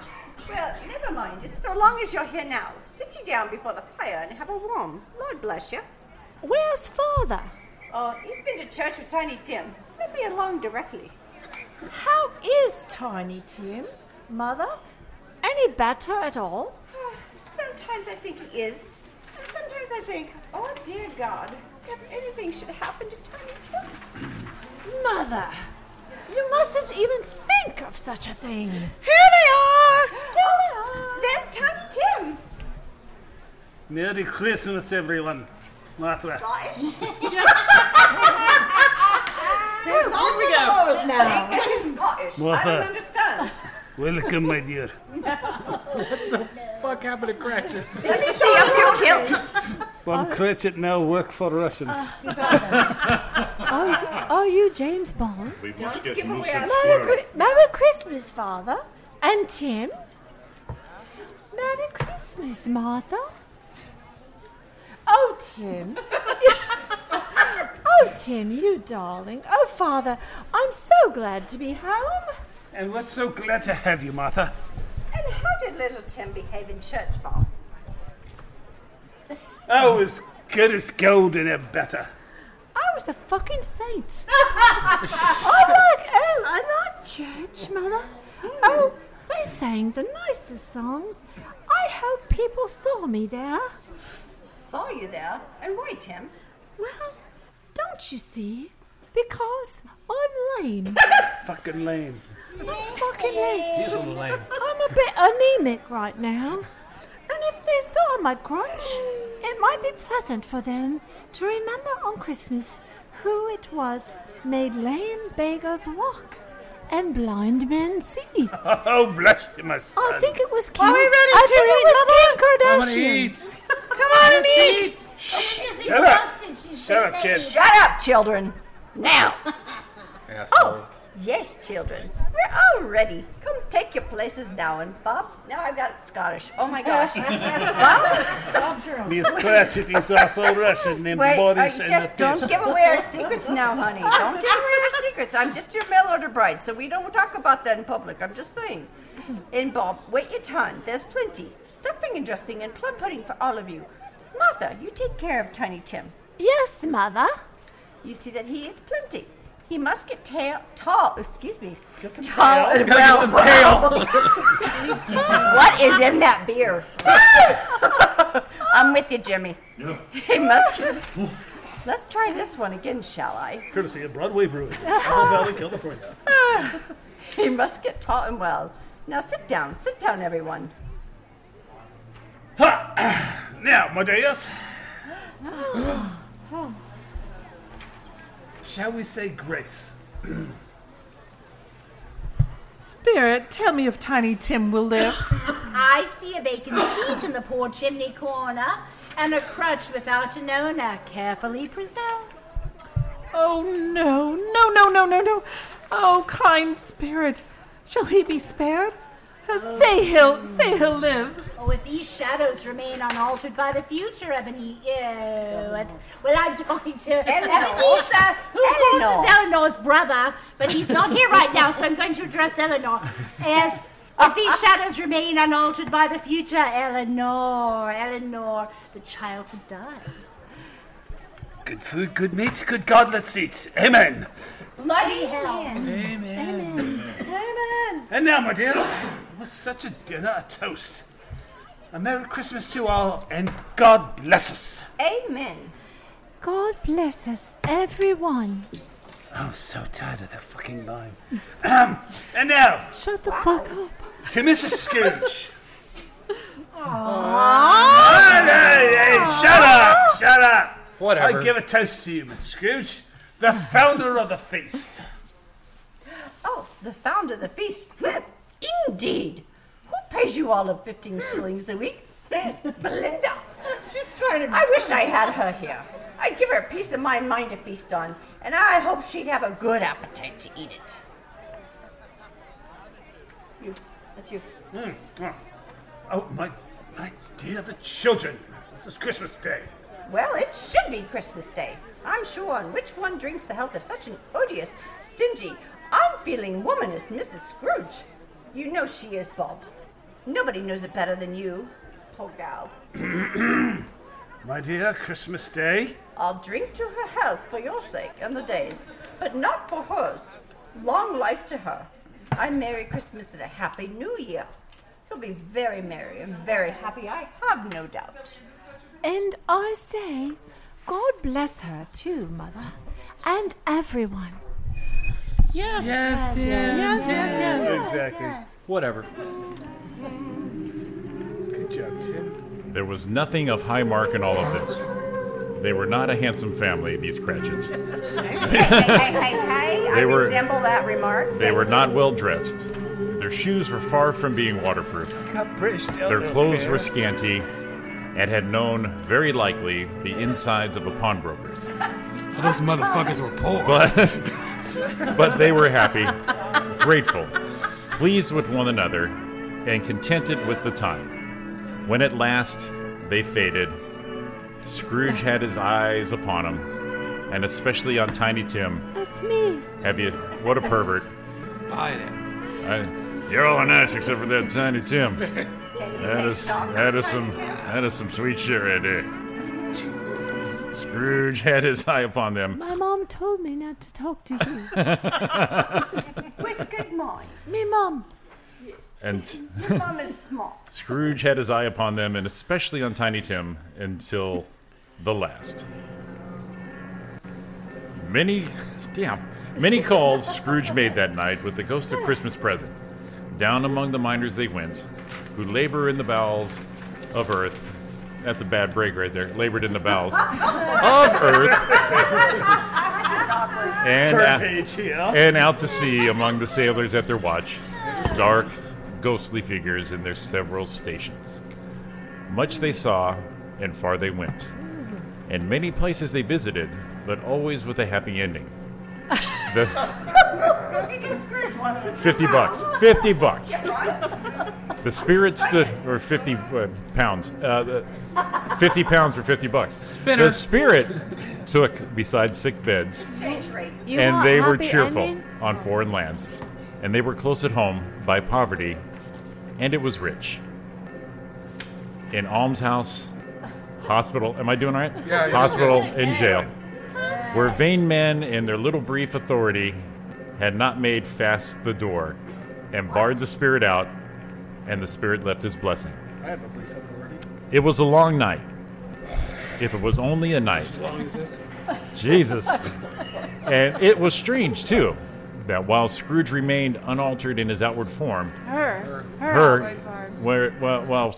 Well, never mind. It's so long as you're here now. Sit you down before the fire and have a warm. Lord bless you.
Where's Father?
Oh, he's been to church with Tiny Tim. He'll be along directly.
How is Tiny Tim, Mother? Any better at all?
Sometimes I think he is. Sometimes I think, oh dear God, if anything should happen to Tiny Tim.
Mother, you mustn't even think of such a thing.
Here they are.
Here they are.
There's Tiny Tim.
Merry Christmas, everyone. Martha.
Here we go.
now.
English is Scottish. I don't understand.
Welcome, my dear.
What the fuck happened to Cratchit?
Let me see up your kilt.
Bob Cratchit now work for Russians. Ah.
Oh, oh, you James Bond?
We must
give
get
away our
and
Merry,
squirrel.
Chri- Merry Christmas, Father. And Tim. Merry Christmas, Martha. Oh, Tim. Oh, Tim, you darling. Oh, Father, I'm so glad to be home.
And we're so glad to have you, Martha.
And how did little Tim behave in church, Bob?
Oh, as good as gold and a better.
I was a fucking saint. I like, oh, I like church, Mother. Oh, they sang the nicest songs. I hope people saw me there.
Saw you there? And why, Tim?
Well, don't you see? Because I'm lame.
Fucking lame.
I'm fucking lame.
He's a little lame.
I'm a bit anemic right now. And if they saw my crutch, it might be pleasant for them to remember on Christmas who it was made lame beggars walk and blind men see.
Oh, bless you, my son.
I think it was Kim.
Are we ready
I
to
think
eat,
it was
Mother?
Kim
I
Kardashian.
want eat.
Come on and eat. Shh!
Shut up. Shut up, kid.
Shut up, children. Now.
Asshole.
Oh, yes, children. We're all ready. Come take your places now. And Bob, now I've got Scottish. Oh my gosh. Bob?
Miss Cratchit is also Russian and
Wait, uh,
Boris and
just
the
don't give away our secrets now, honey. Don't give away our secrets. I'm just your mail order bride, so we don't talk about that in public. I'm just saying. And Bob, wait your turn. There's plenty. Stuffing and dressing and plum pudding for all of you. Martha, you take care of Tiny Tim.
Yes, Mother.
You see that he eats plenty. He must get tail, tall, excuse me,
some
tall
tail.
and
Gotta
well.
get some tail.
what is in that beer? I'm with you, Jimmy. Yeah. He must. Let's try this one again, shall I?
Courtesy of Broadway Brewing, Apple Valley, California.
He must get tall and well. Now sit down, sit down, everyone.
Now, Madeus. Oh. Shall we say grace?
Spirit, tell me if Tiny Tim will live.
I see a vacant seat in the poor chimney corner, and a crutch without an owner, carefully preserved.
Oh no, no, no, no, no, no. Oh, kind spirit, shall he be spared? Uh, say he'll, say he'll live.
Oh, if these shadows remain unaltered by the future, Ebony. Ew, it's, well, I'm talking to Ebenezer, who of course
Eleanor.
is Eleanor's brother, but he's not here right now, so I'm going to address Eleanor. Yes, if these shadows remain unaltered by the future, Eleanor, Eleanor, the child would die.
Good food, good meat, good God, let's eat. Amen.
Bloody hell. Amen. Amen. Amen.
And now, my dears, it was such a dinner, a toast. A Merry Christmas to all, and God bless us.
Amen.
God bless us, everyone.
I'm so tired of that fucking line. Um, and now,
Shut the fuck up.
to Mrs. Scrooge. Hey, hey, hey, shut up, shut up.
Whatever.
I give a toast to you, Miss Scrooge, the founder of the feast.
Oh, the founder of the feast. Indeed. Who pays you all of 15 shillings a week? Belinda.
She's trying to.
I wish I had her here. I'd give her a piece of my mind to feast on, and I hope she'd have a good appetite to eat it. You. That's you.
Mm, oh. Oh, my, my dear, the children. This is Christmas Day.
Well, it should be Christmas Day. I'm sure on which one drinks the health of such an odious, stingy, unfeeling woman as Mrs. Scrooge. You know she is, Bob. Nobody knows it better than you, poor gal.
My dear, Christmas Day.
I'll drink to her health for your sake and the day's, but not for hers. Long life to her. I Merry Christmas and a Happy New Year. You'll be very merry and very happy, I have no doubt.
And I say, God bless her too, Mother, and everyone.
Yes,
Yes, Tim.
yes, yes, yes.
Exactly.
Whatever.
Good job, Tim.
There was nothing of high mark in all of this. They were not a handsome family, these Cratchits.
hey, hey, hey, hey, hey, I
They were-
resemble that remark.
They were not well dressed. Their shoes were far from being waterproof.
Got British
Their clothes
Claire.
were scanty and had known, very likely, the insides of a pawnbroker's.
Those motherfuckers were poor.
But, but they were happy, grateful, pleased with one another, and contented with the time. When at last they faded, Scrooge had his eyes upon him, and especially on Tiny Tim.
That's me.
Have you? What a pervert!
Buy it.
I, you're all nice except for that Tiny Tim.
Can you
That
say
is,
stronger,
that is some that is some sweet shit right there. Scrooge had his eye upon them.
My mom told me not to talk to you.
With good mind.
me mom. Yes.
And
Your mom is smart.
Scrooge had his eye upon them, and especially on Tiny Tim, until the last. Many, damn, many calls Scrooge made that night with the ghost of Christmas present. Down among the miners they went, who labor in the bowels of earth. That's a bad break right there. Labored in the bowels of earth
That's just awkward.
and,
Turn
out-
page here.
and out to sea among the sailors at their watch, dark, ghostly figures in their several stations. Much they saw, and far they went, and many places they visited, but always with a happy ending. The
Because Scrooge wants it.
50 bucks. 50 bucks. The spirit stood, or 50 uh, pounds. Uh, the, 50 pounds for 50 bucks.
Spinner.
The spirit took beside sick beds
Exchange rate.
You
and
want
they were
happy
cheerful
ending?
on foreign lands, and they were close at home by poverty, and it was rich. In almshouse, hospital. Am I doing all right?
Yeah, you're
hospital
good.
in jail, where vain men in their little brief authority had not made fast the door, and barred the spirit out, and the spirit left his blessing.
I have a brief authority.
It was a long night. If it was only a night. Jesus. And it was strange, too, that while Scrooge remained unaltered in his outward form,
Her. Her.
her,
form.
where, well, while,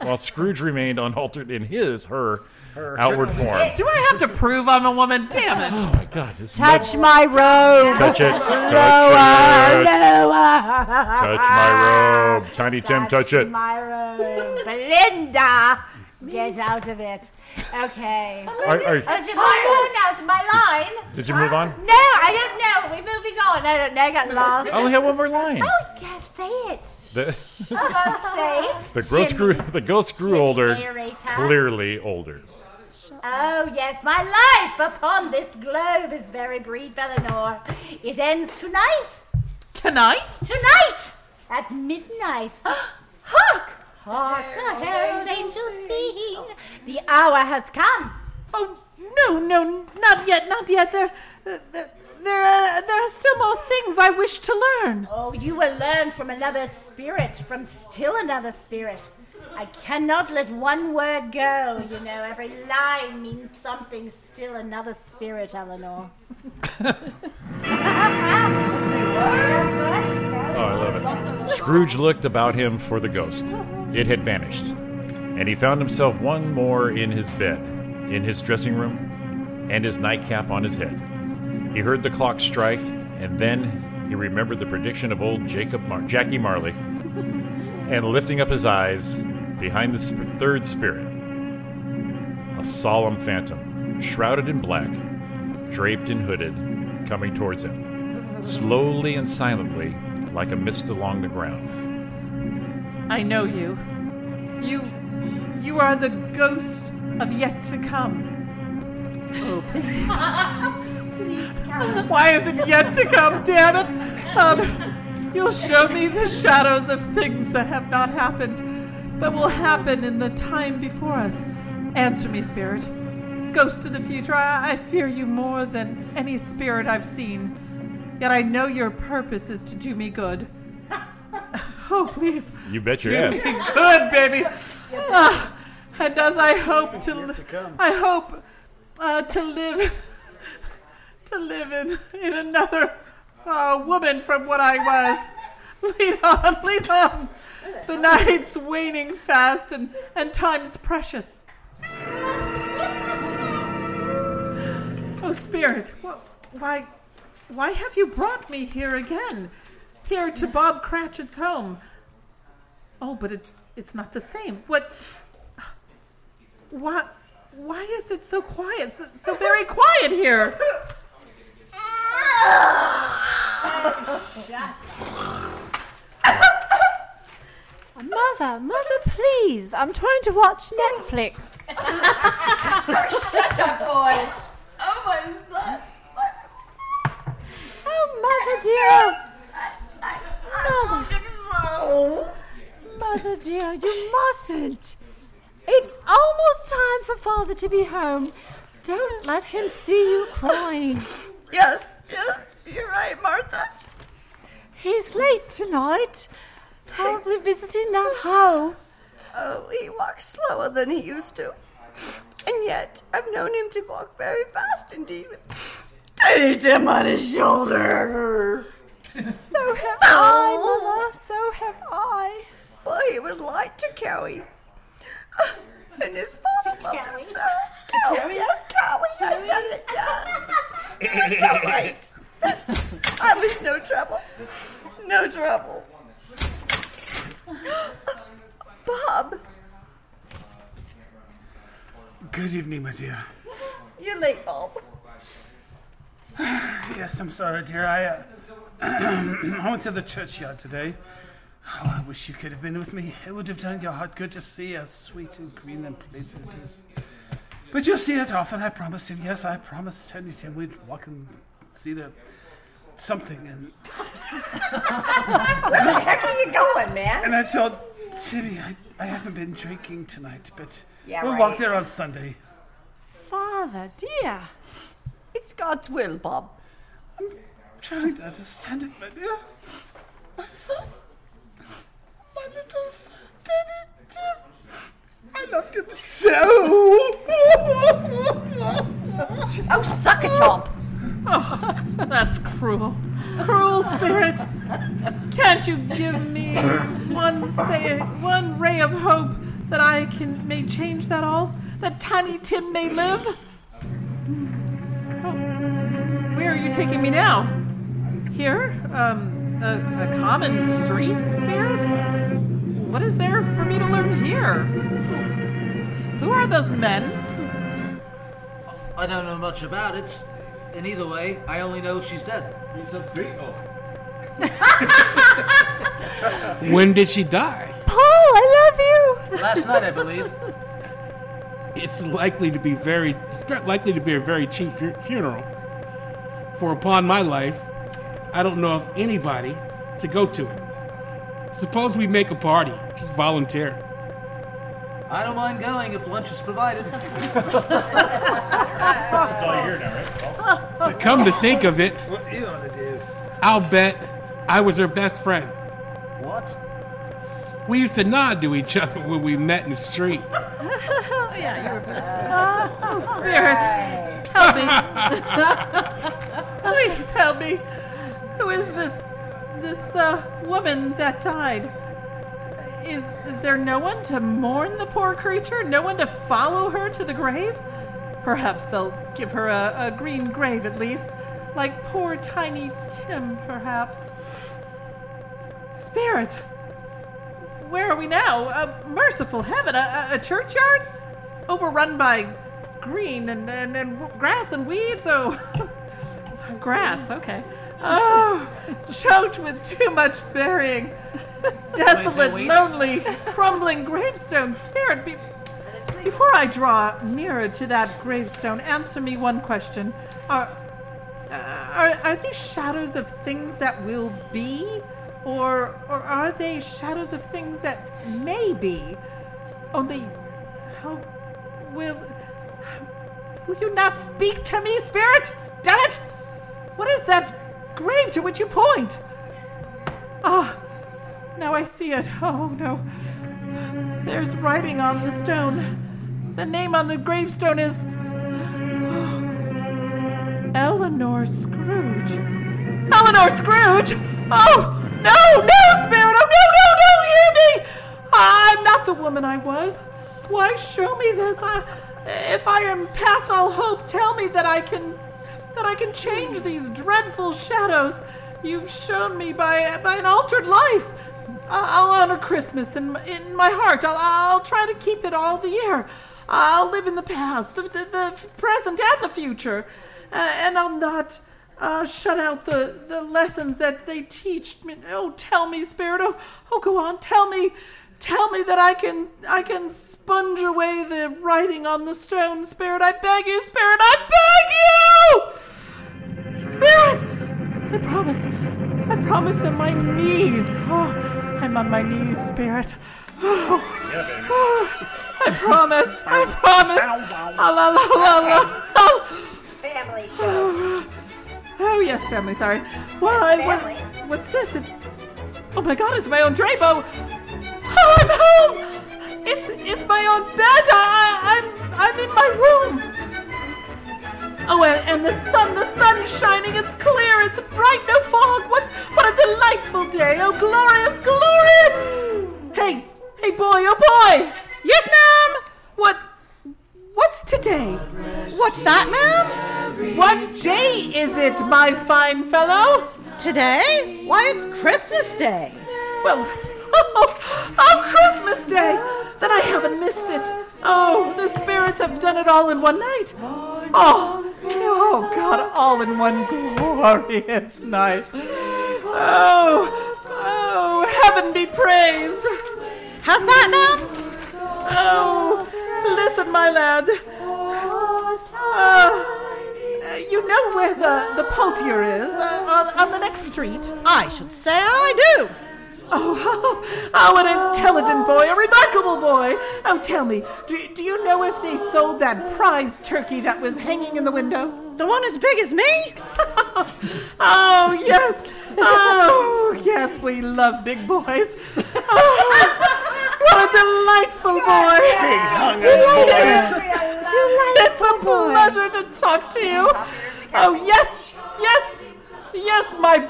while Scrooge remained unaltered in his, her, outward form.
Do I have to prove I'm a woman? Damn it.
Oh my God! This
Touch my robe.
Touch it. Touch
Lower,
it.
lower.
Touch my robe. Tiny Tim, touch it.
My robe. Belinda, get out of it. Okay.
Are- are-
oh, is it my turn now? Is it my line?
Did you move on?
No, I don't know. We're moving on. I don't know. I got lost.
I only have one more line.
Oh, yeah, say it.
The,
say.
the ghost grew. The ghost grew older.
narrator.
Clearly older.
Oh, yes, my life upon this globe is very brief, Eleanor. It ends tonight.
Tonight?
Tonight! At midnight. Hark! Hark the herald angels sing. The hour has come.
Oh, no, no, not yet, not yet. There, there, there, uh, there are still more things I wish to learn.
Oh, you will learn from another spirit, from still another spirit. I cannot let one word go. You know, every line means something. Still another spirit, Eleanor.
Oh, I love it. Scrooge looked about him for the ghost. It had vanished. And he found himself one more in his bed, in his dressing room, and his nightcap on his head. He heard the clock strike, and then he remembered the prediction of old Jacob Mar- Jackie Marley. And lifting up his eyes, behind the sp- third spirit, a solemn phantom, shrouded in black, draped and hooded, coming towards him, slowly and silently, like a mist along the ground.
I know you. You, you are the ghost of yet to come. Oh, please. Why is it yet to come, damn it? Um, you'll show me the shadows of things that have not happened, but will happen in the time before us. Answer me, spirit. Ghost of the future, I, I fear you more than any spirit I've seen. Yet I know your purpose is to do me good. Oh, please.
You bet your
do
ass.
me good, baby. Ah, and as I hope to, li- I hope uh, to live, to live in in another uh, woman from what I was. Lead on, lead on. The night's waning fast, and and time's precious. Oh, spirit, what, why, why have you brought me here again? Here to Bob Cratchit's home. Oh, but it's it's not the same. What? Why? Why is it so quiet? So, so very quiet here.
Mother, mother, please. I'm trying to watch Netflix.
Shut up, boy. Oh, my son.
Oh, mother dear.
I love him so.
Mother dear, you mustn't. It's almost time for father to be home. Don't let him see you crying.
Yes, yes, you're right, Martha.
He's late tonight. Probably visiting that hoe.
Oh, he walks slower than he used to. And yet, I've known him to walk very fast indeed. with Tiny Tim on his shoulder.
So have I, Mother. So have I.
Boy, he was light to carry. Uh, and his father loved him so. Oh, yes, Cowie, I said it, yeah. You're so light. I was no trouble. No trouble. Bob,
Good evening, my dear.
you're late, Bob.
Yes, I'm sorry, dear. I, uh, I went to the churchyard today. Oh, I wish you could have been with me. It would have done your heart good to see how sweet and green and pleasant it is. But you'll see it often. I promised him. Yes, I promised Tim we'd walk and see the something. And
Where the heck are you going, man?
and I told Timmy I, I haven't been drinking tonight, but
Yeah,
we'll
right.
walk there on Sunday.
Father dear.
It's God's will, Bob.
I'm trying to understand it, my dear. My son. My little son, Tiny Tim. I loved him so.
Oh, suck it up.
Oh, that's cruel. Cruel spirit. Can't you give me one say one ray of hope that I can may change that all? That Tiny Tim may live? Oh, where are you taking me now? Here? Um, a, a common street spirit? What is there for me to learn here? Who are those men?
I don't know much about it. In either way, I only know she's dead.
He's a beetle. Oh.
When did she die?
Paul, I love you.
Last night, I believe.
It's likely to be very, it's likely to be a very cheap fu- funeral. For upon my life, I don't know of anybody to go to it. Suppose we make a party, just volunteer.
I don't mind going if lunch is provided.
That's all you hear now, right?
But come to think of it,
What do you want to do?
I'll bet I was her best friend.
What?
We used to nod to each other when we met in the street.
Oh, yeah, you were best. oh, Spirit, help me. Please help me. Who is this this uh, woman that died? Is is there no one to mourn the poor creature? No one to follow her to the grave? Perhaps they'll give her a, a green grave at least, like poor tiny Tim, perhaps. Spirit, where are we now? Uh, merciful heaven, a, a, a churchyard? Overrun by green and, and, and grass and weeds? Oh, grass, okay. Oh, choked with too much burying. Desolate, lonely, crumbling gravestone. Spirit, be, before I draw nearer to that gravestone, answer me one question. Are, uh, are, are these shadows of things that will be? Or, or are they shadows of things that may be? Only, how will. Will you not speak to me, spirit? Damn it! What is that grave to which you point? Ah, now I see it. Oh no. There's writing on the stone. The name on the gravestone is. Eleanor Scrooge. Eleanor Scrooge! Oh, no, no, Spirit! Oh, no, no, no, hear me! I'm not the woman I was. Why show me this? I, if I am past all hope, tell me that I can that I can change these dreadful shadows you've shown me by by an altered life. I'll, honor Christmas in in my heart. I'll, I'll try to keep it all the year. I'll live in the past, the, the, the present, and the future, uh, and I'll not uh, shut out the, the lessons that they teach me. Oh, tell me, Spirit. Oh, oh, go on. Tell me. tell me that I can I can sponge away the writing on the stone, Spirit. I beg you, Spirit. I beg you, Spirit. I promise. I promise on my knees. Oh, I'm on my knees, Spirit. Oh, oh, I promise. I promise. La, la, la, la, la.
Family show.
Oh yes, family. Sorry. Why? What, what's this? It's. Oh my God! It's my own Drapo. Oh, I'm home. It's it's my own bed. I, I'm I'm in my room. Oh, and, and the sun, the sun's shining. It's clear. It's bright. No fog. What what a delightful day. Oh, glorious, glorious. Hey, hey, boy. Oh, boy. Yes, ma'am. What? What's today? What's that, ma'am? What day is it, my fine fellow? Today? Why, it's Christmas Day. Well, oh, Christmas Day! Then I haven't missed it. Oh, the spirits have done it all in one night. Oh, oh, God, all in one glorious night. Oh, oh, heaven be praised. How's that, now? Oh, listen, my lad. Uh, you know where the, the poulterer is? Uh, on, on the next street? I should say I do. Oh, oh, oh, an intelligent boy, a remarkable boy. Oh, tell me, do, do you know if they sold that prize turkey that was hanging in the window? The one as big as me? oh, yes. Oh, yes, we love big boys. Oh, what a delightful boy. It's a pleasure to talk to you. Oh, yes, yes, yes, my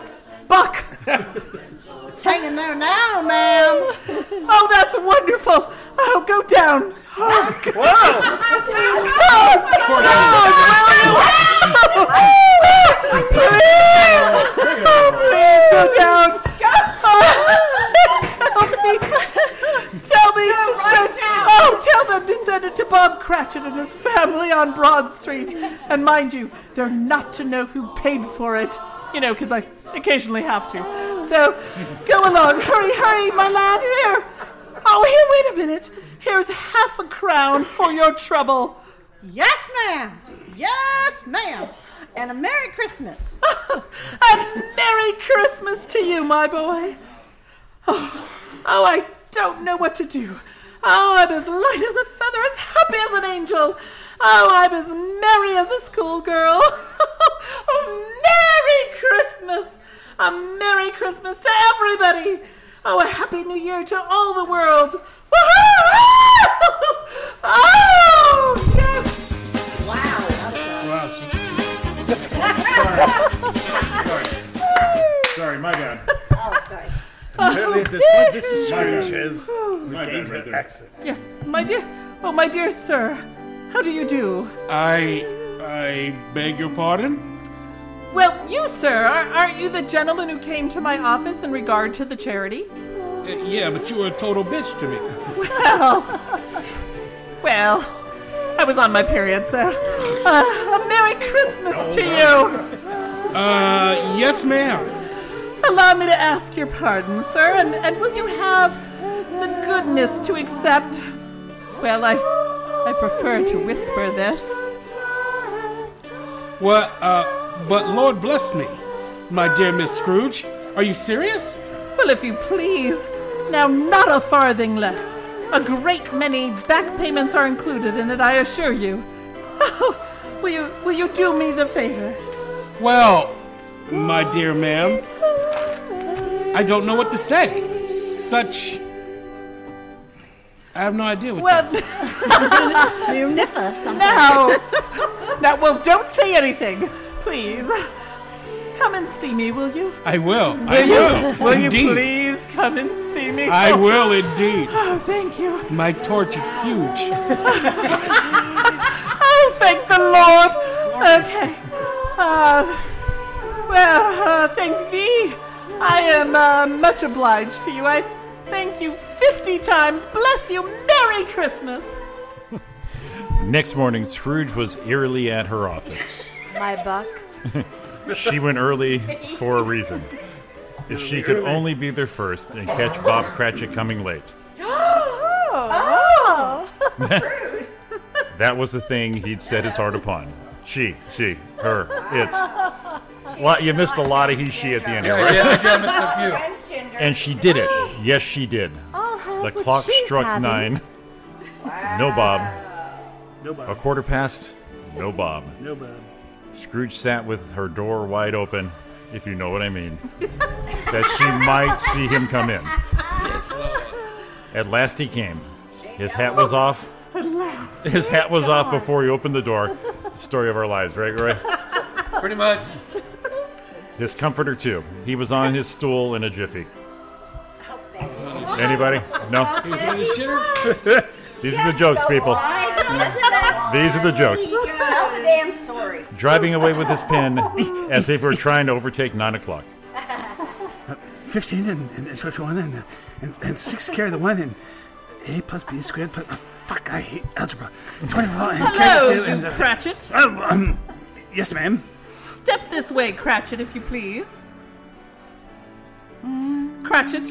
buck. It's hanging there now, ma'am. Oh, that's wonderful. Oh, go down. Oh, go. Oh, please. Oh, please go down. tell me. Tell me to send. Oh, tell them to send it to Bob Cratchit and his family on Broad Street. And mind you, they're not to know who paid for it. You know, because I occasionally have to. So, go along. Hurry, hurry, my lad. Here. Oh, here, wait a minute. Here's half a crown for your trouble.
Yes, ma'am. Yes, ma'am. And a Merry Christmas.
A Merry Christmas to you, my boy. Oh, oh, I don't know what to do. Oh, I'm as light as a feather, as happy as an angel. Oh, I'm as merry as a schoolgirl. oh, Merry Christmas! A Merry Christmas to everybody! Oh, a Happy New Year to all the world! Woohoo! Oh, yes!
Wow, oh, she, sorry. sorry, Sorry, my bad.
Oh, sorry.
Apparently at oh. this point, Mrs.
My bad. My
regained
bad right
her
there.
accent.
Yes, my dear. Oh, my dear sir. How do you do?
I. I beg your pardon?
Well, you, sir, are, aren't you the gentleman who came to my office in regard to the charity?
Uh, yeah, but you were a total bitch to me.
Well, well, I was on my period, so. Uh, a Merry Christmas to you.
Uh, yes, ma'am.
Allow me to ask your pardon, sir, and, and will you have the goodness to accept? Well, I, I prefer to whisper this.
What, uh, but Lord bless me, my dear Miss Scrooge. Are you serious?
Well, if you please. Now, not a farthing less. A great many back payments are included in it, I assure you. Oh, will you will you do me the favor?
Well, my dear ma'am, I don't know what to say. Such. I have no idea what
Well,
Munifa something.
now, now, well, don't say anything, please. Come and see me, will you?
I will.
Will
I
you?
will.
Will
indeed.
you please come and see me?
I
Oh.
will indeed.
Oh, thank you.
My torch is huge.
Oh, thank the Lord. Okay. Uh, well, uh, thank thee. I am uh, much obliged to you. I thank you fifty times. Bless you. Merry Christmas.
Next morning, Scrooge was eerily at her office.
My buck.
She went early for a reason. If she could only be there first and catch Bob Cratchit coming late. Oh. that was the thing he'd set his heart upon. She, she, her, it's. Lot, you missed a lot of he, she at the end.
Yeah,
right?
yeah, I. I missed a few.
And she did it. Yes, she did. The clock struck
having.
nine. No Bob.
No Bob.
A quarter past. No Bob.
No Bob.
Scrooge sat with her door wide open, if you know what I mean, that she might see him come in. At last he came. His hat was off.
At last.
His hat was off before he opened the door. Story of our lives, right, Roy?
Pretty much.
His comforter too. He was on his stool in a jiffy. Anybody? No. These are the jokes, people. These are the jokes.
Tell the damn story.
Driving away with his pen as if we're trying to overtake nine o'clock.
15 and, and 21 and, uh, and, and 6 carry the 1 and A plus B squared plus. Oh, fuck, I hate algebra. 24 and carry the
Hello,
2 and. Uh,
Cratchit.
oh, um, yes, ma'am.
Step this way, Cratchit, if you please. Cratchit,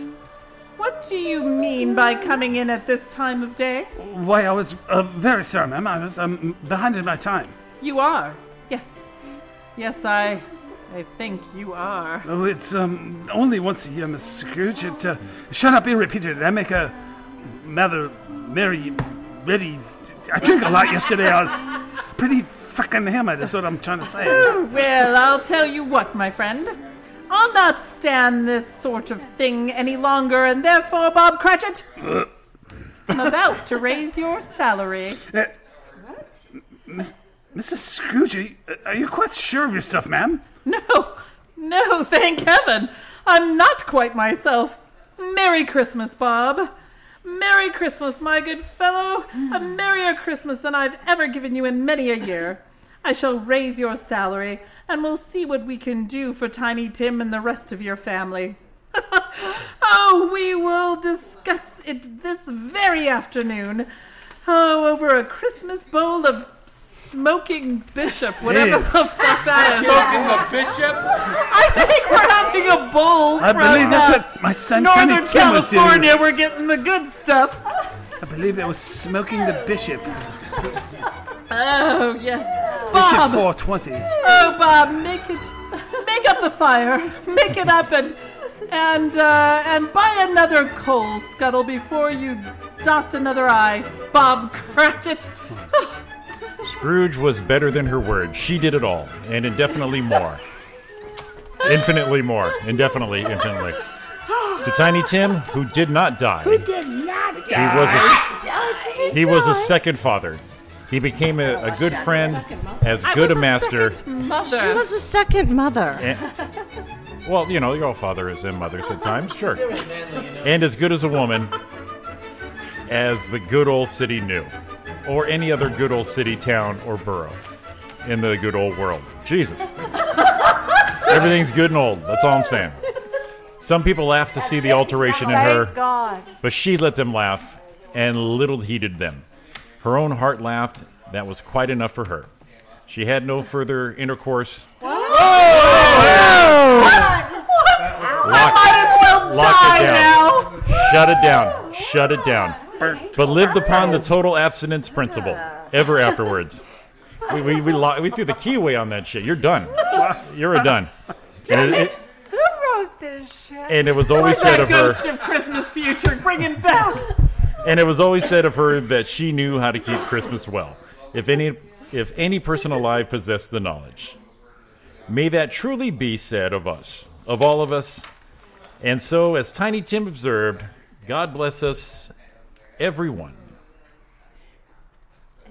what do you mean by coming in at this time of day?
Why, I was uh, very sorry, ma'am. I was um, behind in my time.
You are. Yes. Yes, I. I think you are.
Oh, it's um, only once a year, Miss Scrooge. It uh, shall not be repeated. I make a rather merry, ready. I drank a lot yesterday. I was pretty fucking hammered, is what I'm trying to say.
well, I'll tell you what, my friend. I'll not stand this sort of thing any longer, and therefore, Bob Cratchit, I'm about to raise your salary.
Uh, what? Miss, Mrs. Scrooge, are you, are you quite sure of yourself, ma'am?
No, no, thank heaven. I'm not quite myself. Merry Christmas, Bob. Merry Christmas, my good fellow. A merrier Christmas than I've ever given you in many a year. I shall raise your salary, and we'll see what we can do for Tiny Tim and the rest of your family. oh, we will discuss it this very afternoon. Oh, over a Christmas bowl of smoking bishop, whatever
Ew.
the fuck that is.
Smoking the bishop?
I think we're having a bowl
I
from
believe that's
uh,
what my son
Northern
Tiny Tim was doing.
California. We're getting the good stuff.
I believe it was smoking the bishop.
Oh yes,
Bishop
Bob.
420.
Oh, Bob, make it, make up the fire, make it up, and and uh, and buy another coal scuttle before you dot another I, Bob Cratchit.
Scrooge was better than her word. She did it all, and indefinitely more. Infinitely more. Indefinitely, infinitely. To Tiny Tim, who did not die.
Who did not
He was a,
die?
He was a second father. He became a, a good friend, as good a master.
Mother.
She was a second mother.
and- well, you know, your all fathers and mothers at times, sure. And as good as a woman as the good old city knew, or any other good old city, town, or borough in the good old world. Jesus. Everything's good and old. That's all I'm saying. Some people laugh to see the alteration in her,
God.
but she let them laugh, and little heeded them. Her own heart laughed. That was quite enough for her. She had no further intercourse. Whoa! What? Lock,
might as well
lock
die
it down.
now.
Shut it down. Shut it down. But lived upon the total abstinence principle ever afterwards. We, we, we, lo- we threw the key away on that shit. You're done. You're a done. And it, it-
Who wrote this shit?
and it was always
Where's
said
that
of her.
ghost of Christmas future? Bring him back.
And it was always said of her that she knew how to keep Christmas well. If any, if any person alive possessed the knowledge, may that truly be said of us, of all of us. And so, as Tiny Tim observed, God bless us, everyone.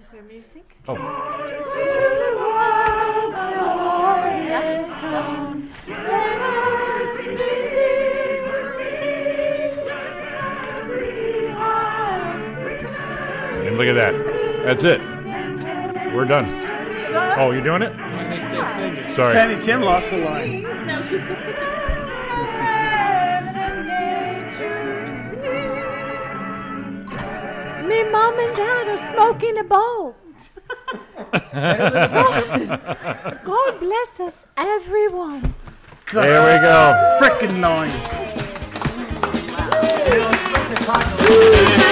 Is there music?
Oh, and look at that. That's it. We're done. Oh, you're doing it? Sorry.
Tiny Tim lost a line.
No, she's just singing.
Oh, Me mom and dad are smoking a bowl. God bless us, everyone.
There we go.
Freaking Frickin'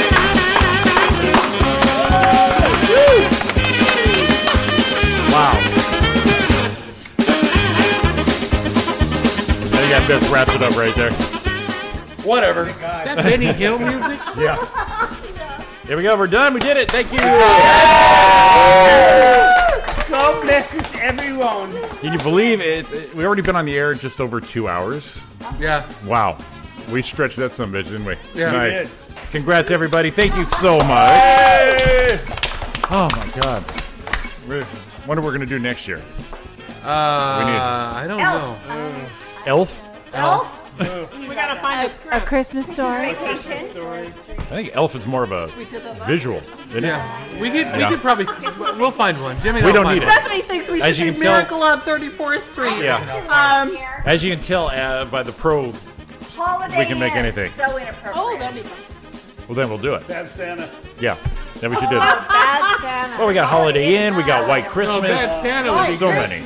line.
that wraps it up right there.
Whatever.
Is that Benny Hill music?
Yeah. Here we go. We're done. We did it. Thank you.
God blesses everyone.
Can you believe it? it- We already been on the air just over two hours.
Yeah.
Wow. We stretched that some bitch, didn't we?
Yeah. We
Nice.
did.
Congrats, everybody. Thank you so much. Oh my God. We're- What are we gonna do next year?
Uh, I don't
Elf.
know.
Elf?
Elf?
we gotta find a script.
A Christmas story.
Vacation.
I think Elf is more of a visual. Isn't
Yeah.
it?
We could we
Yeah.
could probably we'll find one. Jimmy,
We
will
don't
find
need it.
Stephanie thinks we
As
should
you
do
can tell-
Miracle on 34th Street.
Yeah.
Um,
As you can tell uh, by the pro,
Holiday
we can make
Inn.
anything.
So inappropriate.
oh, that'd be fun.
Well, then we'll do it.
Bad Santa.
Yeah, then we should do it.
Bad Santa.
Well, we got Holiday Inn, we got White Christmas.
Bad Santa would be
so
great.
many.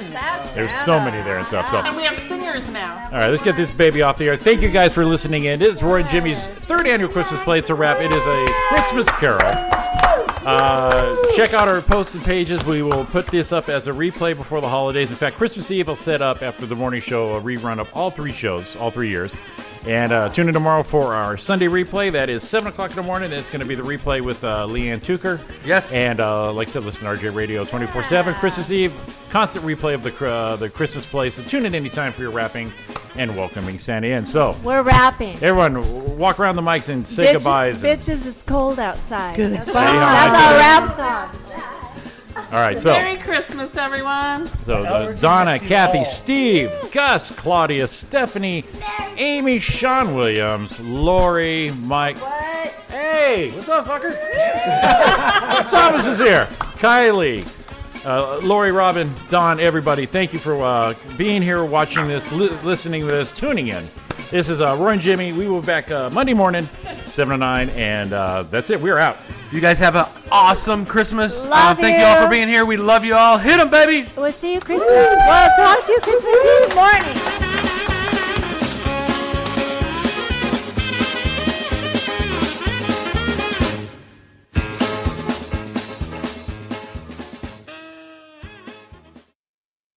There's so many there and stuff. So,
And we have singers now.
all right, let's get this baby off the air. Thank you guys for listening in. It is Roy and Jimmy's third annual Christmas play. It's a wrap. It is a Christmas Carol. Uh, check out our posts and pages. We will put this up as a replay before the holidays. In fact, Christmas Eve I'll set up after the morning show a rerun of all three shows, all three years. And uh, tune in tomorrow for our Sunday replay. That is 7 o'clock in the morning. It's going to be the replay with uh, Leanne Tucker.
Yes.
And uh, like I said, listen to RJ Radio 24 7. Christmas Eve, constant replay of the, uh, the Christmas play. So tune in anytime for your wrapping and welcoming Santa in. So,
We're rapping.
everyone, walk around the mics and say
Bitch-
goodbyes. and-
Bitches, it's cold outside. That's, that's our
hi.
rap song.
All right, so.
Merry Christmas, everyone.
So uh, Donna, Kathie, Steve, Gus, Claudia, Stephanie, Amy, Sean Williams, Lori, Mike.
What?
Hey, what's up, fucker? Thomas is here. Kylie, uh, Lori, Robin, Don, everybody. Thank you for uh, being here, watching this, li- listening to this, tuning in. This is uh, Roy and Jimmy. We will be back uh, Monday morning, seven to nine, and uh, that's it. We're out.
You guys have an awesome Christmas.
Love
uh, thank you all for being here. We love you all. Hit them, baby.
We'll see you Christmas. Well, talk to you Christmas Eve morning.